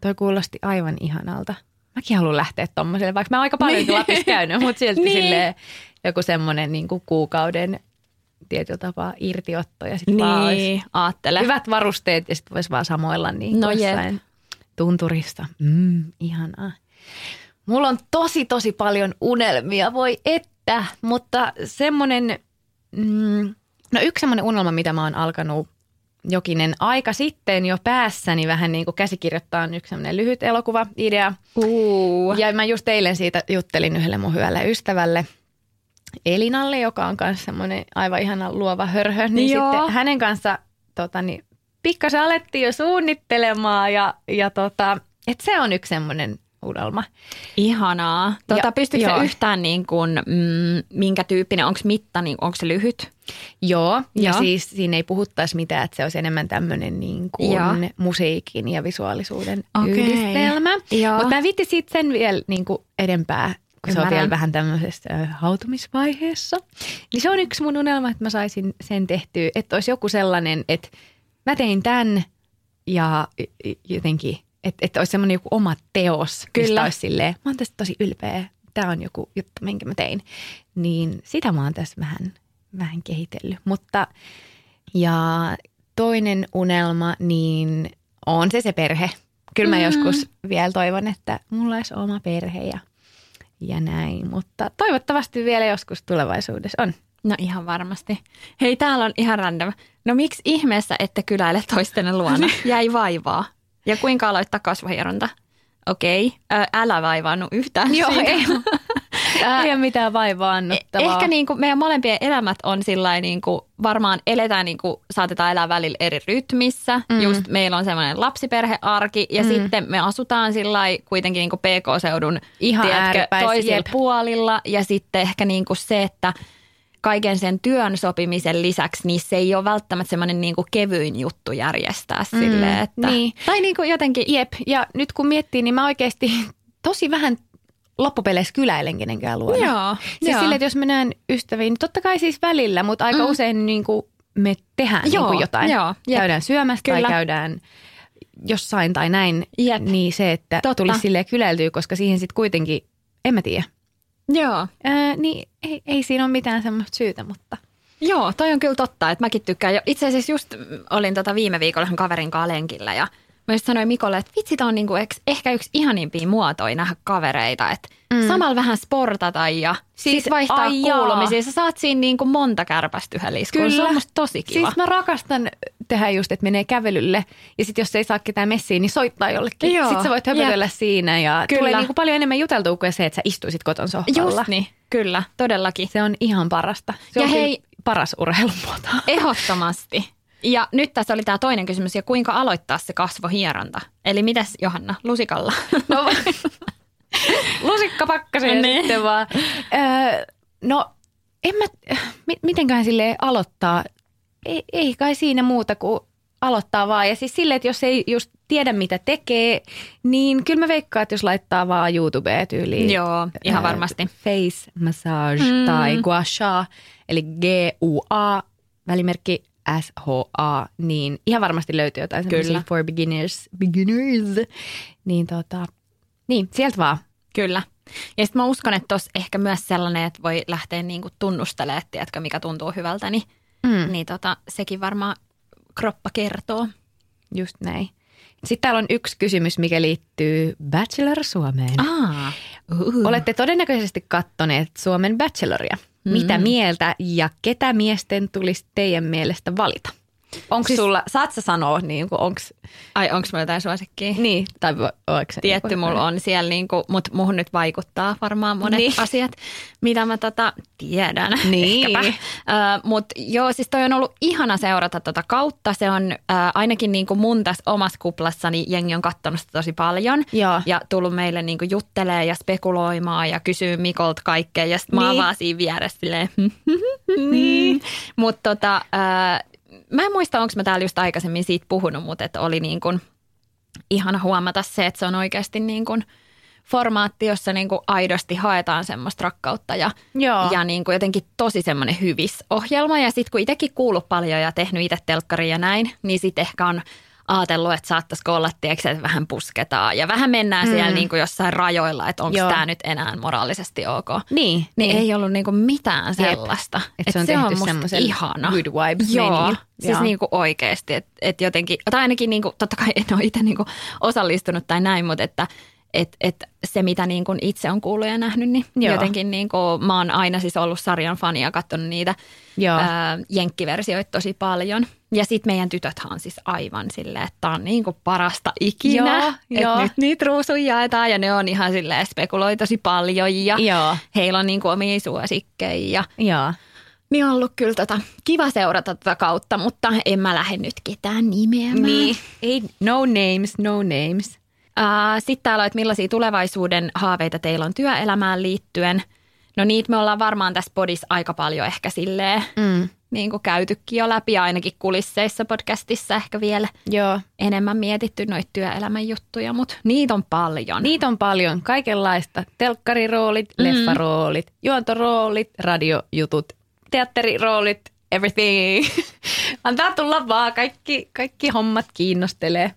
Toi kuulosti aivan ihanalta. Mäkin haluan lähteä tuommoiselle, vaikka mä oon aika paljon niin. Lapissa käynyt, mutta silti niin. silleen joku semmoinen niin kuukauden tietyllä tapaa irtiotto ja sitten niin, vaan hyvät varusteet ja sitten voisi vaan samoilla niin no jossain tunturista. Mm, ihanaa. Mulla on tosi tosi paljon unelmia, voi että, mutta semmoinen, mm, no yksi semmoinen unelma, mitä mä oon alkanut jokinen aika sitten jo päässäni vähän niin kuin käsikirjoittaa on yksi semmoinen lyhyt elokuva-idea. Uh. Ja mä just eilen siitä juttelin yhdelle mun hyvälle ystävälle – Elinalle, joka on myös semmoinen aivan ihana luova hörhö, niin Joo. sitten hänen kanssa tota, niin pikkasen alettiin jo suunnittelemaan ja, ja tota, et se on yksi semmoinen unelma. Ihanaa. Tota, pystytkö yhtään niin kuin, mm, minkä tyyppinen, onko mitta, niin onko se lyhyt? Joo, ja Joo. siis siinä ei puhuttaisi mitään, että se olisi enemmän tämmöinen niin kuin musiikin ja visuaalisuuden okay. yhdistelmä. Mutta mä vitti siitä sen vielä niin kuin edempää, kun Ymmärrän. se on vielä vähän tämmöisessä hautumisvaiheessa. Niin se on yksi mun unelma, että mä saisin sen tehtyä, että olisi joku sellainen, että – mä tein tämän ja jotenkin, että, että olisi semmoinen joku oma teos, Kyllä. mistä olisi silleen, mä oon tästä tosi ylpeä, tämä on joku juttu, minkä mä tein. Niin sitä mä oon tässä vähän, vähän kehitellyt. Mutta ja toinen unelma, niin on se se perhe. Kyllä mä mm. joskus vielä toivon, että mulla olisi oma perhe ja, ja näin, mutta toivottavasti vielä joskus tulevaisuudessa on. No ihan varmasti. Hei, täällä on ihan random. No miksi ihmeessä ette kyläile toistenne luona? Jäi vaivaa. Ja kuinka aloittaa kasvohieronta? Okei, okay. älä vaivaannu yhtään Joo, siitä. ei, ei ole mitään vaivaa annettavaa. Ehkä niin kuin meidän molempien elämät on sillä niin kuin varmaan eletään niin kuin saatetaan elää välillä eri rytmissä. Mm. Just meillä on semmoinen lapsiperhearki ja mm. sitten me asutaan sillä kuitenkin niin kuin PK-seudun Ihan tiedätkö, toisilla puolilla. Ja sitten ehkä niin kuin se, että kaiken sen työn sopimisen lisäksi, niin se ei ole välttämättä semmoinen niin kevyin juttu järjestää mm, silleen, että... Niin. Tai niin kuin jotenkin... Jep, ja nyt kun miettii, niin mä oikeasti tosi vähän loppupeleissä kyläilen kenenkään luona. Joo, Siis joo. silleen, että jos mä näen ystäviä, niin totta kai siis välillä, mutta aika Mm. usein niin kuin me tehdään Joo, niin kuin jotain. joo, jep. käydään syömässä tai Kyllä. käydään jossain tai näin. Jep. Niin se, että Totta. tulisi silleen kyläiltyä, koska siihen sitten kuitenkin, en mä tiedä. Joo. Ää, niin ei, ei siinä ole mitään semmoista syytä, mutta Joo, toi on kyllä totta, että mäkin tykkään. Itse asiassa just olin tota viime viikolla yhden kaverin kanssa lenkillä ja mä just sanoin Mikolle, että vitsi, on niinku ehkä yksi ihanimpia muotoja nähdä kavereita, että mm. samalla vähän sportata ja siis, Siis, vaihtaa ai kuulumisia. Sä saat siinä niinku monta kärpästä yhdellä iskulla. Se on musta tosi kiva. Siis mä rakastan tehdä just, että menee kävelylle ja sitten jos ei saa ketään messiin, niin soittaa jollekin. Joo, Sitten sä voit höpötellä siinä ja Kyllä. tulee niin kuin paljon enemmän juteltua kuin se, että sä istuisit koton sohvalla. Just niin, kyllä, todellakin. Se on ihan parasta. Se Ja on hei, paras urheilumuoto. Ehdottomasti. Ja nyt tässä oli tämä toinen kysymys, ja kuinka aloittaa se kasvohieronta? Eli mitäs Johanna, lusikalla? No, lusikka pakkaseen Niin. sitten vaan. Öö, no, en mä, mi- mitenköhän sille aloittaa? Ei, ei kai siinä muuta kuin aloittaa vaan. Ja siis silleen, että jos ei just tiedä mitä tekee, niin kyllä mä veikkaan, että jos laittaa vaan YouTubeen tyyliin. Joo, ihan ää, varmasti. Face massage mm. tai gua sha, eli G-U-A, välimerkki S-H-A, niin ihan varmasti löytyy jotain Kyllä. for beginners, beginners. Niin tota, niin, sieltä vaan. Kyllä. Ja sitten mä uskon, että tuossa ehkä myös sellainen, että voi lähteä niinku tunnustelemaan, tiedätkö, mikä tuntuu hyvältä, niin, Mm. niin tota, sekin varmaan kroppa kertoo. Just näin. Sitten täällä on yksi kysymys, mikä liittyy Bachelor Suomeen. Aa, uh. Olette todennäköisesti kattoneet Suomen Bacheloria. Mitä mieltä ja ketä miesten tulisi teidän mielestä valita? Onko siis, sulla, saat sä sanoa, niin kuin, onks, Ai, onko mulla jotain suosikkia? niin, tai oliko se Tietty joku- mulla on siellä, niinku, mutta muhun nyt vaikuttaa varmaan monet Niin. niin. asiat, mitä mä tota tiedän. Niin. Ehkäpä. Uh, mutta joo, siis toi on ollut ihana seurata tota kautta. Se on uh, ainakin niinku mun tässä omassa kuplassani jengi on katsonut sitä tosi paljon. Joo. Ja tullut meille niinku juttelee ja spekuloimaan ja kysyy Mikolta kaikkea. Ja sitten mä oon Niin. vaan siinä vieressä silleen, niin. Mutta tota, uh, mä en muista, onko mä täällä just aikaisemmin siitä puhunut, mutta että oli niin kuin ihana huomata se, että se on oikeasti niin kuin formaatti, jossa niin kuin aidosti haetaan semmoista rakkautta ja, Joo. ja niin kuin jotenkin tosi semmoinen hyvis ohjelma. Ja sitten kun itsekin kuullut paljon ja tehnyt itse telkkaria ja näin, niin sitten ehkä on ajatellut, että saattaisiko olla, tiedätkö, että vähän pusketaan ja vähän mennään mm. siellä niin kuin jossain rajoilla, että onko tämä nyt enää moraalisesti ok. Niin, Niin niin. ei ollut niinku mitään Jep. sellaista. Et se on tehty musta semmoisen ihana. good vibes Joo, siis Joo. niinku oikeasti. Että et jotenkin, tai ainakin niinku, totta kai en ole itse niinku osallistunut tai näin, mutta että et, et se, mitä niinku itse on kuullut ja nähnyt, niin Joo. Jotenkin niinku, mä oon aina siis ollut sarjan fani ja katsonut niitä Joo. ää, jenkkiversioita tosi paljon. Ja sitten meidän tytöthän on siis aivan silleen, että tää on niinku parasta ikinä. Joo, että joo. nyt niitä ruusuja jaetaan ja ne on ihan silleen spekuloi tosi paljon ja Joo. heillä on niinku omia suosikkeja. Joo. Niin on ollut kyllä tota, kiva seurata tätä kautta, mutta en mä lähde nyt ketään nimeämään. Niin. Ei, no names, no names. Sitten täällä on, että millaisia tulevaisuuden haaveita teillä on työelämään liittyen. No niitä me ollaan varmaan tässä podissa aika paljon ehkä silleen Mm. Niin kuin käytykin jo läpi, ainakin kulisseissa podcastissa ehkä vielä Joo. enemmän mietitty noita työelämän juttuja, mutta niitä on paljon. Niitä on paljon, kaikenlaista. Telkkariroolit, mm. leffaroolit, juontoroolit, radiojutut, teatteriroolit, everything. Antaa tulla vaan, kaikki, kaikki hommat kiinnostelee.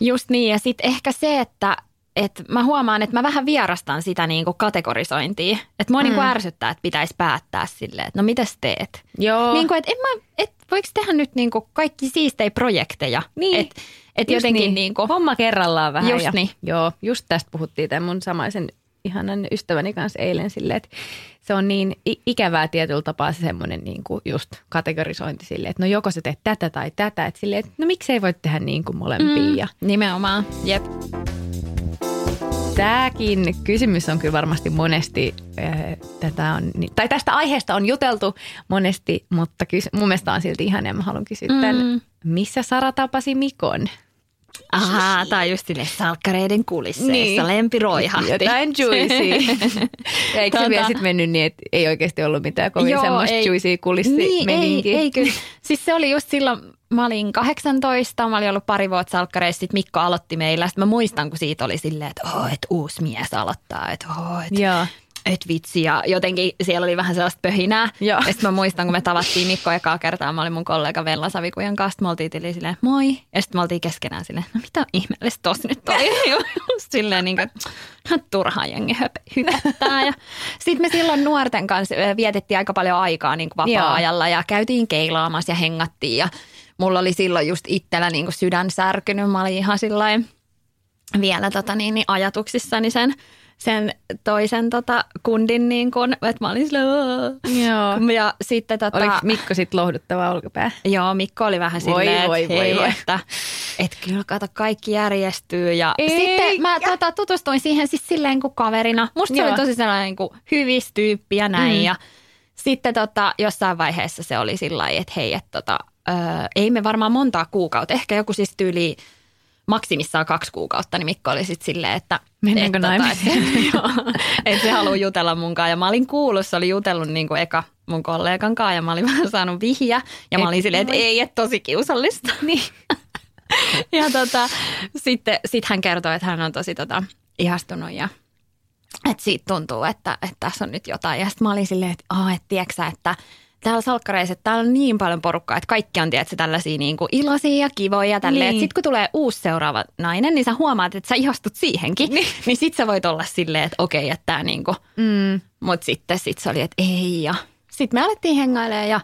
Just niin, ja sitten ehkä se, että et mä huomaan, että mä vähän vierastan sitä niinku kategorisointia. Että mua mm. niinku ärsyttää, että pitäisi päättää silleen, että no mitäs teet? Joo. Niin kuin, että en mä, et voiko tehdä nyt niinku kaikki siistejä projekteja? Niin. Et, et jotenkin niin. niinku, Homma kerrallaan vähän. Just ja, niin. Joo, just tästä puhuttiin tämän mun samaisen ihanan ystäväni kanssa eilen silleen, että se on niin ikävää tietyllä tapaa se semmoinen niin kuin just kategorisointi silleen, että no joko sä teet tätä tai tätä, että silleen, että no miksei voi tehdä niin kuin molempia. Mm. Nimenomaan, jep. Tämäkin kysymys on kyllä varmasti monesti, äh, tätä on, tai tästä aiheesta on juteltu monesti, mutta kys, mun mielestä on silti ihan ja mä haluan kysyä tämän, Mm. missä Sara tapasi Mikon? Ahaa, on just sille salkkareiden kulisseissa, Niin. niin. lempi roihahti. Jotain juicy. ja eikö se Tota- vielä sitten mennyt niin, että ei oikeasti ollut mitään kovin Joo, semmoista ei. juicy Niin, kulissimeininkiä? ei, ei kyllä. Siis se oli just silloin, mä olin 18, mä olin ollut pari vuotta salkkareissa, sitten Mikko aloitti meillä. Sitten mä muistan, kun siitä oli silleen, että oh, et uusi mies aloittaa, että oh, et, Joo. Et vitsi. Ja jotenkin siellä oli vähän sellaista pöhinää. Joo. Ja sitten mä muistan, kun me tavattiin Mikko ekaa kertaa, mä olin mun kollega Vella Savikujan kanssa, me oltiin tili silleen, moi. Ja sitten me oltiin keskenään silleen, no mitä ihmeellistä tossa nyt oli. Silleen niin kuin, ihan turhaa jengi hypättää. Ja sitten me silloin nuorten kanssa vietettiin aika paljon aikaa niin kuin vapaa-ajalla ja käytiin keilaamassa ja hengattiin. Ja mulla oli silloin just itsellä niin kuin sydän särkynyt. Mä olin ihan sillain vielä tota niin, niin ajatuksissani sen, sen toisen tota kundin, niin kuin, että mä olin "Aah." Joo. Ja sitten tota, Oliko Mikko sitten lohduttava olkapää? Joo, Mikko oli vähän Voi, silleen, voi, että voi, hei, voi. että et kyllä kato, kaikki järjestyy. Ja Eikä. sitten mä tota, tutustuin siihen siis silleen kuin kaverina. Musta se Joo. oli tosi sellainen niin kuin hyvis tyyppi ja näin. Mm. Ja sitten tota, jossain vaiheessa se oli sillä että hei, että tota, ö, ei me varmaan montaa kuukautta, ehkä joku siis tyyli maksimissaan kaksi kuukautta, niin Mikko oli sitten silleen, että Mennäänkö että, naimisiin? että, joo, että se haluaa jutella mun kanssa. Ja mä olin kuullut, se oli jutellut niin kuin eka mun kollegan kanssa ja mä olin vähän saanut vihjä. Ja mä Et olin silleen, että ei, että tosi kiusallista. Niin. ja tota, sitten sit hän kertoi, että hän on tosi tota, ihastunut ja että siitä tuntuu, että, että tässä on nyt jotain. Ja sitten mä olin silleen, että, oh, että tiedätkö että täällä salkkareissa, että täällä on niin paljon porukkaa, että kaikki on tiedätkö, tällaisia niin kuin iloisia ja kivoja. Tälleen. Niin. Sitten kun tulee uusi seuraava nainen, niin sä huomaat, että sä ihastut siihenkin. Niin, niin sit sä voit olla silleen, että okei, että tää niin kuin, Mm. mutta sitten sit se oli, että ei. Ja sitten me alettiin hengailemaan ja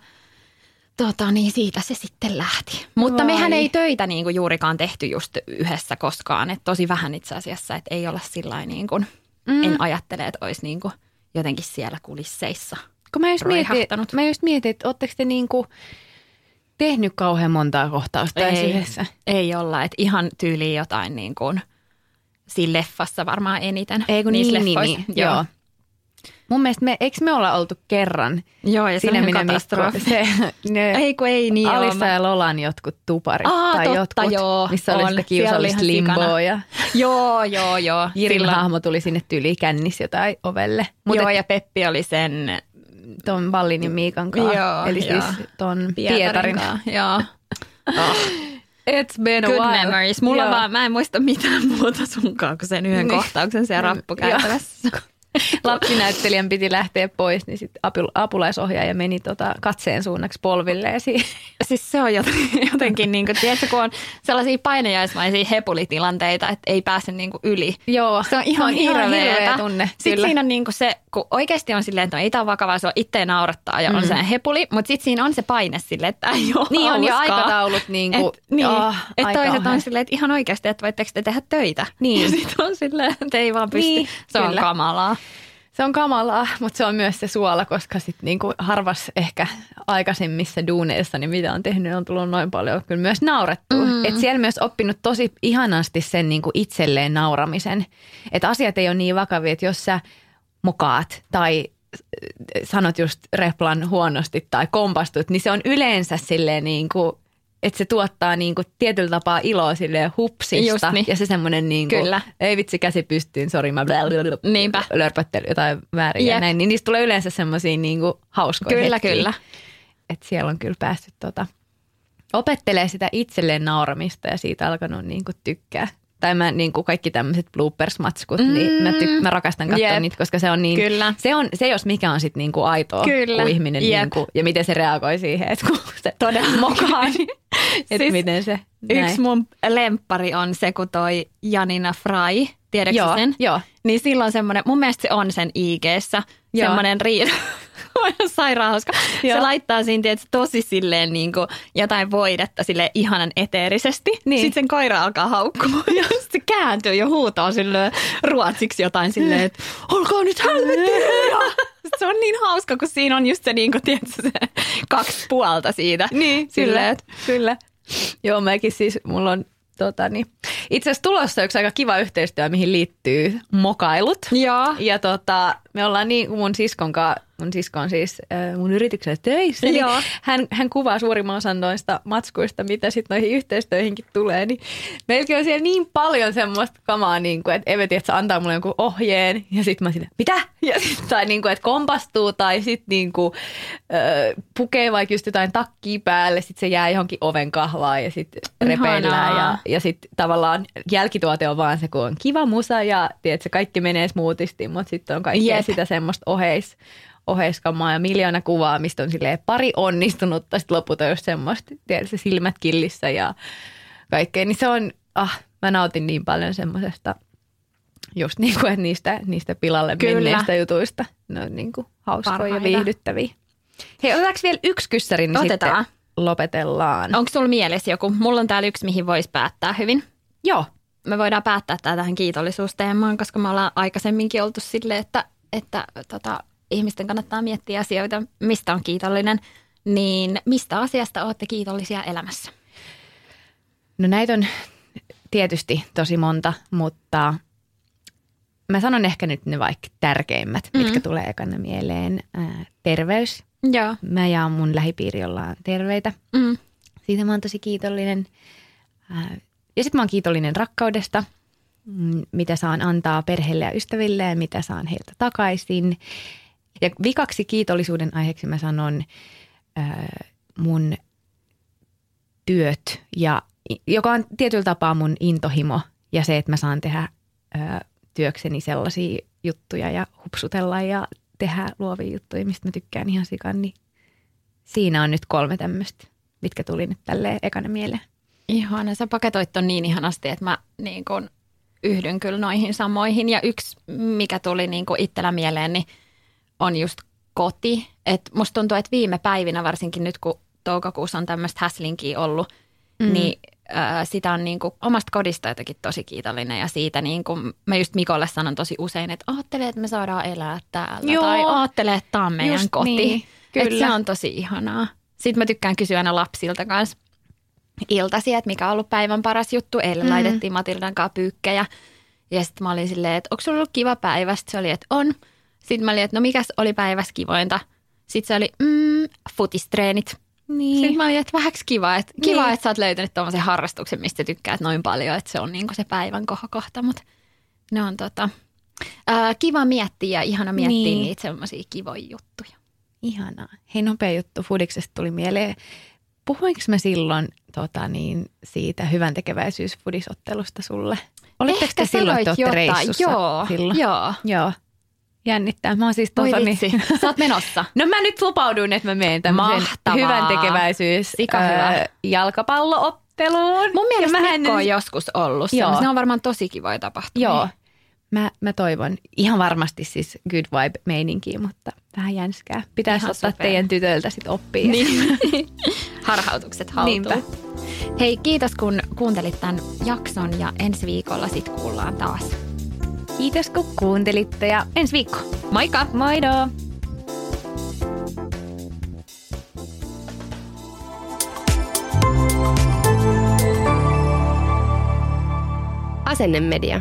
tota, niin siitä se sitten lähti. Mutta Vai. mehän ei töitä niin kuin juurikaan tehty just yhdessä koskaan. Et tosi vähän itse asiassa, että ei olla sillä niin kuin, mm. en ajattele, että olisi niin kuin jotenkin siellä kulisseissa. Kun mä just mietin, mä just mietin että ootteko te niinku tehnyt kauhean montaa kohtausta edes yhdessä? ei olla, että ihan tyyliin jotain niin kuin siinä leffassa varmaan eniten. Ei kun niissä niin, niin, leffoissa. niin. Joo. Mun mielestä me, eikö me olla oltu kerran? Joo, ja on minä katastrofi. Se, ne, Ei kun ei niin Alissa joo, ja Lolan jotkut tuparit Aa, tai totta, jotkut, joo, missä oli sitä kiusallista limboa ja Joo, joo, joo. Jirin hahmo tuli sinne tyyliin kännissä jotain ovelle. Mutta joo, ja Peppi oli sen ton Ballin ja Miikan kanssa. Joo, Eli joo. siis ton Pietarin. Pietarin. Joo. Oh, It's been a good while. memories. Mulla Joo. vaan, mä en muista mitään muuta sunkaan kuin sen yhden Niin. kohtauksen siellä rappukäytävässä. lapsinäyttelijän piti lähteä pois, niin sitten apulaisohjaaja meni tota katseen suunnaksi polvilleesi. siis se on jotenkin, jotenkin niin kuin, tiedätkö, kun on sellaisia painajaismaisia hepulitilanteita, että ei pääse niin kuin yli. Joo, Se on ihan, hirveä hirveä tunne. Sitten kyllä. siinä on niinku se, kun oikeasti on silleen, että no ei tämä vakavaa, se on itse naurattaa ja mm. on se hepuli, mutta sitten siinä on se paine silleen, että ei ole Niin on jo aikataulut niinku, Et, niin, oh, aika toiset on silleen, että ihan oikeasti, että voitteko te tehdä töitä. Niin. Ja sitten on silleen, että ei vaan pysty. Niin, se on kyllä. kamalaa. Se on kamalaa, mutta se on myös se suola, koska sit niinku harvas ehkä aikaisemmissa duuneissa, niin mitä on tehnyt, on tullut noin paljon kyllä myös naurettua. Mm. Et siellä myös oppinut tosi ihanasti sen niinku itselleen nauramisen. Että asiat ei ole niin vakavia, että jos sä mokaat tai sanot just replan huonosti tai kompastut, niin se on yleensä silleen niin kuin, että se tuottaa niin kuin tietyllä tapaa iloa silleen hupsista. Niin. Ja se semmoinen niin Kyllä. ei vitsi käsi pystyyn, sori mä Niinpä. lörpöttely jotain väärin ja Jep. näin, niin niistä tulee yleensä semmoisia niin kuin hauskoja Kyllä, hetkiä. kyllä. Että siellä on kyllä päässyt tota, opettelee sitä itselleen nauramista ja siitä alkanut niin kuin tykkää. Tai mä niin kuin kaikki tämmöiset bloopers-matskut, mm. niin mä, tyk- mä rakastan katsoa Jep. niitä, koska se on niin, Kyllä. se, on, se jos mikä on sitten niin kuin aitoa, Kyllä. kun ihminen Jep. niin kuin, ja miten se reagoi siihen, että kun se Todella. mokaa, niin, että Siis miten se Yksi näin. mun lemppari on se, kun toi Janina Fry, tiedätkö joo, sen? joo. Niin silloin semmoinen, mun mielestä se on sen ig semmoinen riita. Sairaan hauska. Joo. Se laittaa siinä tietysti, tosi silleen niin kuin jotain voidetta sille ihanan eteerisesti. Niin. Sitten sen koira alkaa haukkumaan. Ja sitten se kääntyy ja huutaa sille ruotsiksi jotain silleen, että olkaa nyt helvetti hiljaa." Se on niin hauska, kun siinä on just se, niin kuin, tiedätkö, se kaksi puolta siitä. Niin, Silleen, kyllä, että kyllä. Joo, mäkin siis, mulla on tota, niin, itse asiassa tulossa yksi aika kiva yhteistyö, mihin liittyy mokailut. Joo. Ja tota, me ollaan niin kuin mun siskon kanssa, mun sisko on siis äh, mun yrityksessä töissä, niin Joo. hän, hän kuvaa suurimman osan noista matskuista, mitä sitten noihin yhteistöihinkin tulee, niin meilläkin on siellä niin paljon semmoista kamaa, niin kuin, että Eve, tiedät, sä antaa mulle jonkun ohjeen, ja sitten mä sille, mitä? Ja sit, tai niin kuin, että kompastuu, tai sitten niin kuin, äh, pukee vaikka just jotain takkia päälle, sitten se jää johonkin oven kahvaan, ja sitten repeillään, ja, ja sitten tavallaan jälkituote on vaan se, kun on kiva musa, ja tiedät, se kaikki menee smoothisti, mutta sitten on kaikkea Jep. sitä semmoista oheis, oheiskamaa ja miljoona kuvaa, mistä on silleen pari onnistunutta, sitten loput on just semmoista, tiedätkö, silmät killissä ja kaikkea. Niin se on, ah, mä nautin niin paljon semmoisesta, just niin kuin, että niistä, niistä pilalle Kyllä. menneistä jutuista. Ne on niin kuin hauskoja ja Parhaita. viihdyttäviä. Hei, otetaanko vielä yksi kyssäri, niin Otetaan. sitten lopetellaan. Onko sulla mielessä joku? Mulla on täällä yksi, mihin voisi päättää hyvin. Joo, Me voidaan päättää tämä tähän kiitollisuusteemaan, koska me ollaan aikaisemminkin oltu silleen, että, että tota, ihmisten kannattaa miettiä asioita, mistä on kiitollinen. Niin mistä asiasta olette kiitollisia elämässä? No näitä on tietysti tosi monta, mutta mä sanon ehkä nyt ne vaikka tärkeimmät, mm. mitkä tulee ekana mieleen. Ää, terveys. Joo. Mä ja mun lähipiiri ollaan terveitä. Mm. Siitä mä oon tosi kiitollinen. Ää, Ja sitten mä oon kiitollinen rakkaudesta, mm, mitä saan antaa perheelle ja ystäville ja mitä saan heiltä takaisin. Ja vikaksi kiitollisuuden aiheeksi mä sanon ää, mun työt, ja, joka on tietyllä tapaa mun intohimo ja se, että mä saan tehdä ää, työkseni sellaisia juttuja ja hupsutella ja tehdä luovia juttuja, mistä mä tykkään ihan sikan, niin siinä on nyt kolme tämmöistä, mitkä tuli nyt tälleen ekana mieleen. Ihana, sä paketoit ton niin ihanasti, että mä niin kun yhdyn kyllä noihin samoihin. Ja yksi, mikä tuli niin itsellä mieleen, niin on just koti. Et musta tuntuu, että viime päivinä, varsinkin nyt kun toukokuussa on tämmöistä häslinkiä ollut, mm. niin äh, sitä on niin kuin omasta kodista jotenkin tosi kiitollinen. Ja siitä niin kuin, mä just Mikolle sanon tosi usein, että ajattele, että me saadaan elää täällä. Joo. Tai ajattele, että tämä on meidän Just koti. niin, Et kyllä. se on tosi ihanaa. Sitten mä tykkään kysyä aina lapsilta kanssa iltasi, että mikä on ollut päivän paras juttu. Eilen mm. laitettiin Matildan kanssa pyykkejä. Ja sitten mä olin silleen, että onko sulla ollut kiva päivä? Sitten se oli, että on. Sitten mä olin, että no mikäs oli päivässä kivointa? Sitten se oli, mm, futistreenit. Niin. Sitten mä olin, että vähäksi kiva, että, kiva, Niin. että sä oot löytänyt tuommoisen harrastuksen, mistä tykkäät noin paljon, että se on niinku se päivän kohokohta, mutta ne on tota, ää, kiva miettiä ja ihana miettiä Niin. niin. niitä semmoisia kivoja juttuja. Ihanaa. Hei, nopea juttu Fudiksesta tuli mieleen. Puhuinko mä silloin tota, niin, siitä hyvän tekeväisyys-fudisottelusta sulle? Olitteko te silloin, että olette reissussa Joo, silloin? joo. Joo. Jännittää. Mä oon siis tota, vitsi, sä oot menossa. No mä nyt lupauduin, että mä menen tämmöisen Mahtavaa. hyvän tekeväisyys Sika hyvä. jalkapallootteluun. Mun mielestä mähän Mikko on joskus ollut. Joo. Ne on varmaan tosi kivoja tapahtumia. Joo. Mä, mä toivon ihan varmasti siis good vibe meininkiä, mutta vähän jänskää. Pitäisi Ihan ottaa super. teidän tytöiltä sit oppia. Niin. Harhautukset haltuun. Niinpä. Hei, kiitos kun kuuntelit tämän jakson ja ensi viikolla sit kuullaan taas. Kiitos kun kuuntelitte ja ensi viikko. Moikka! Moido! Asennemedia.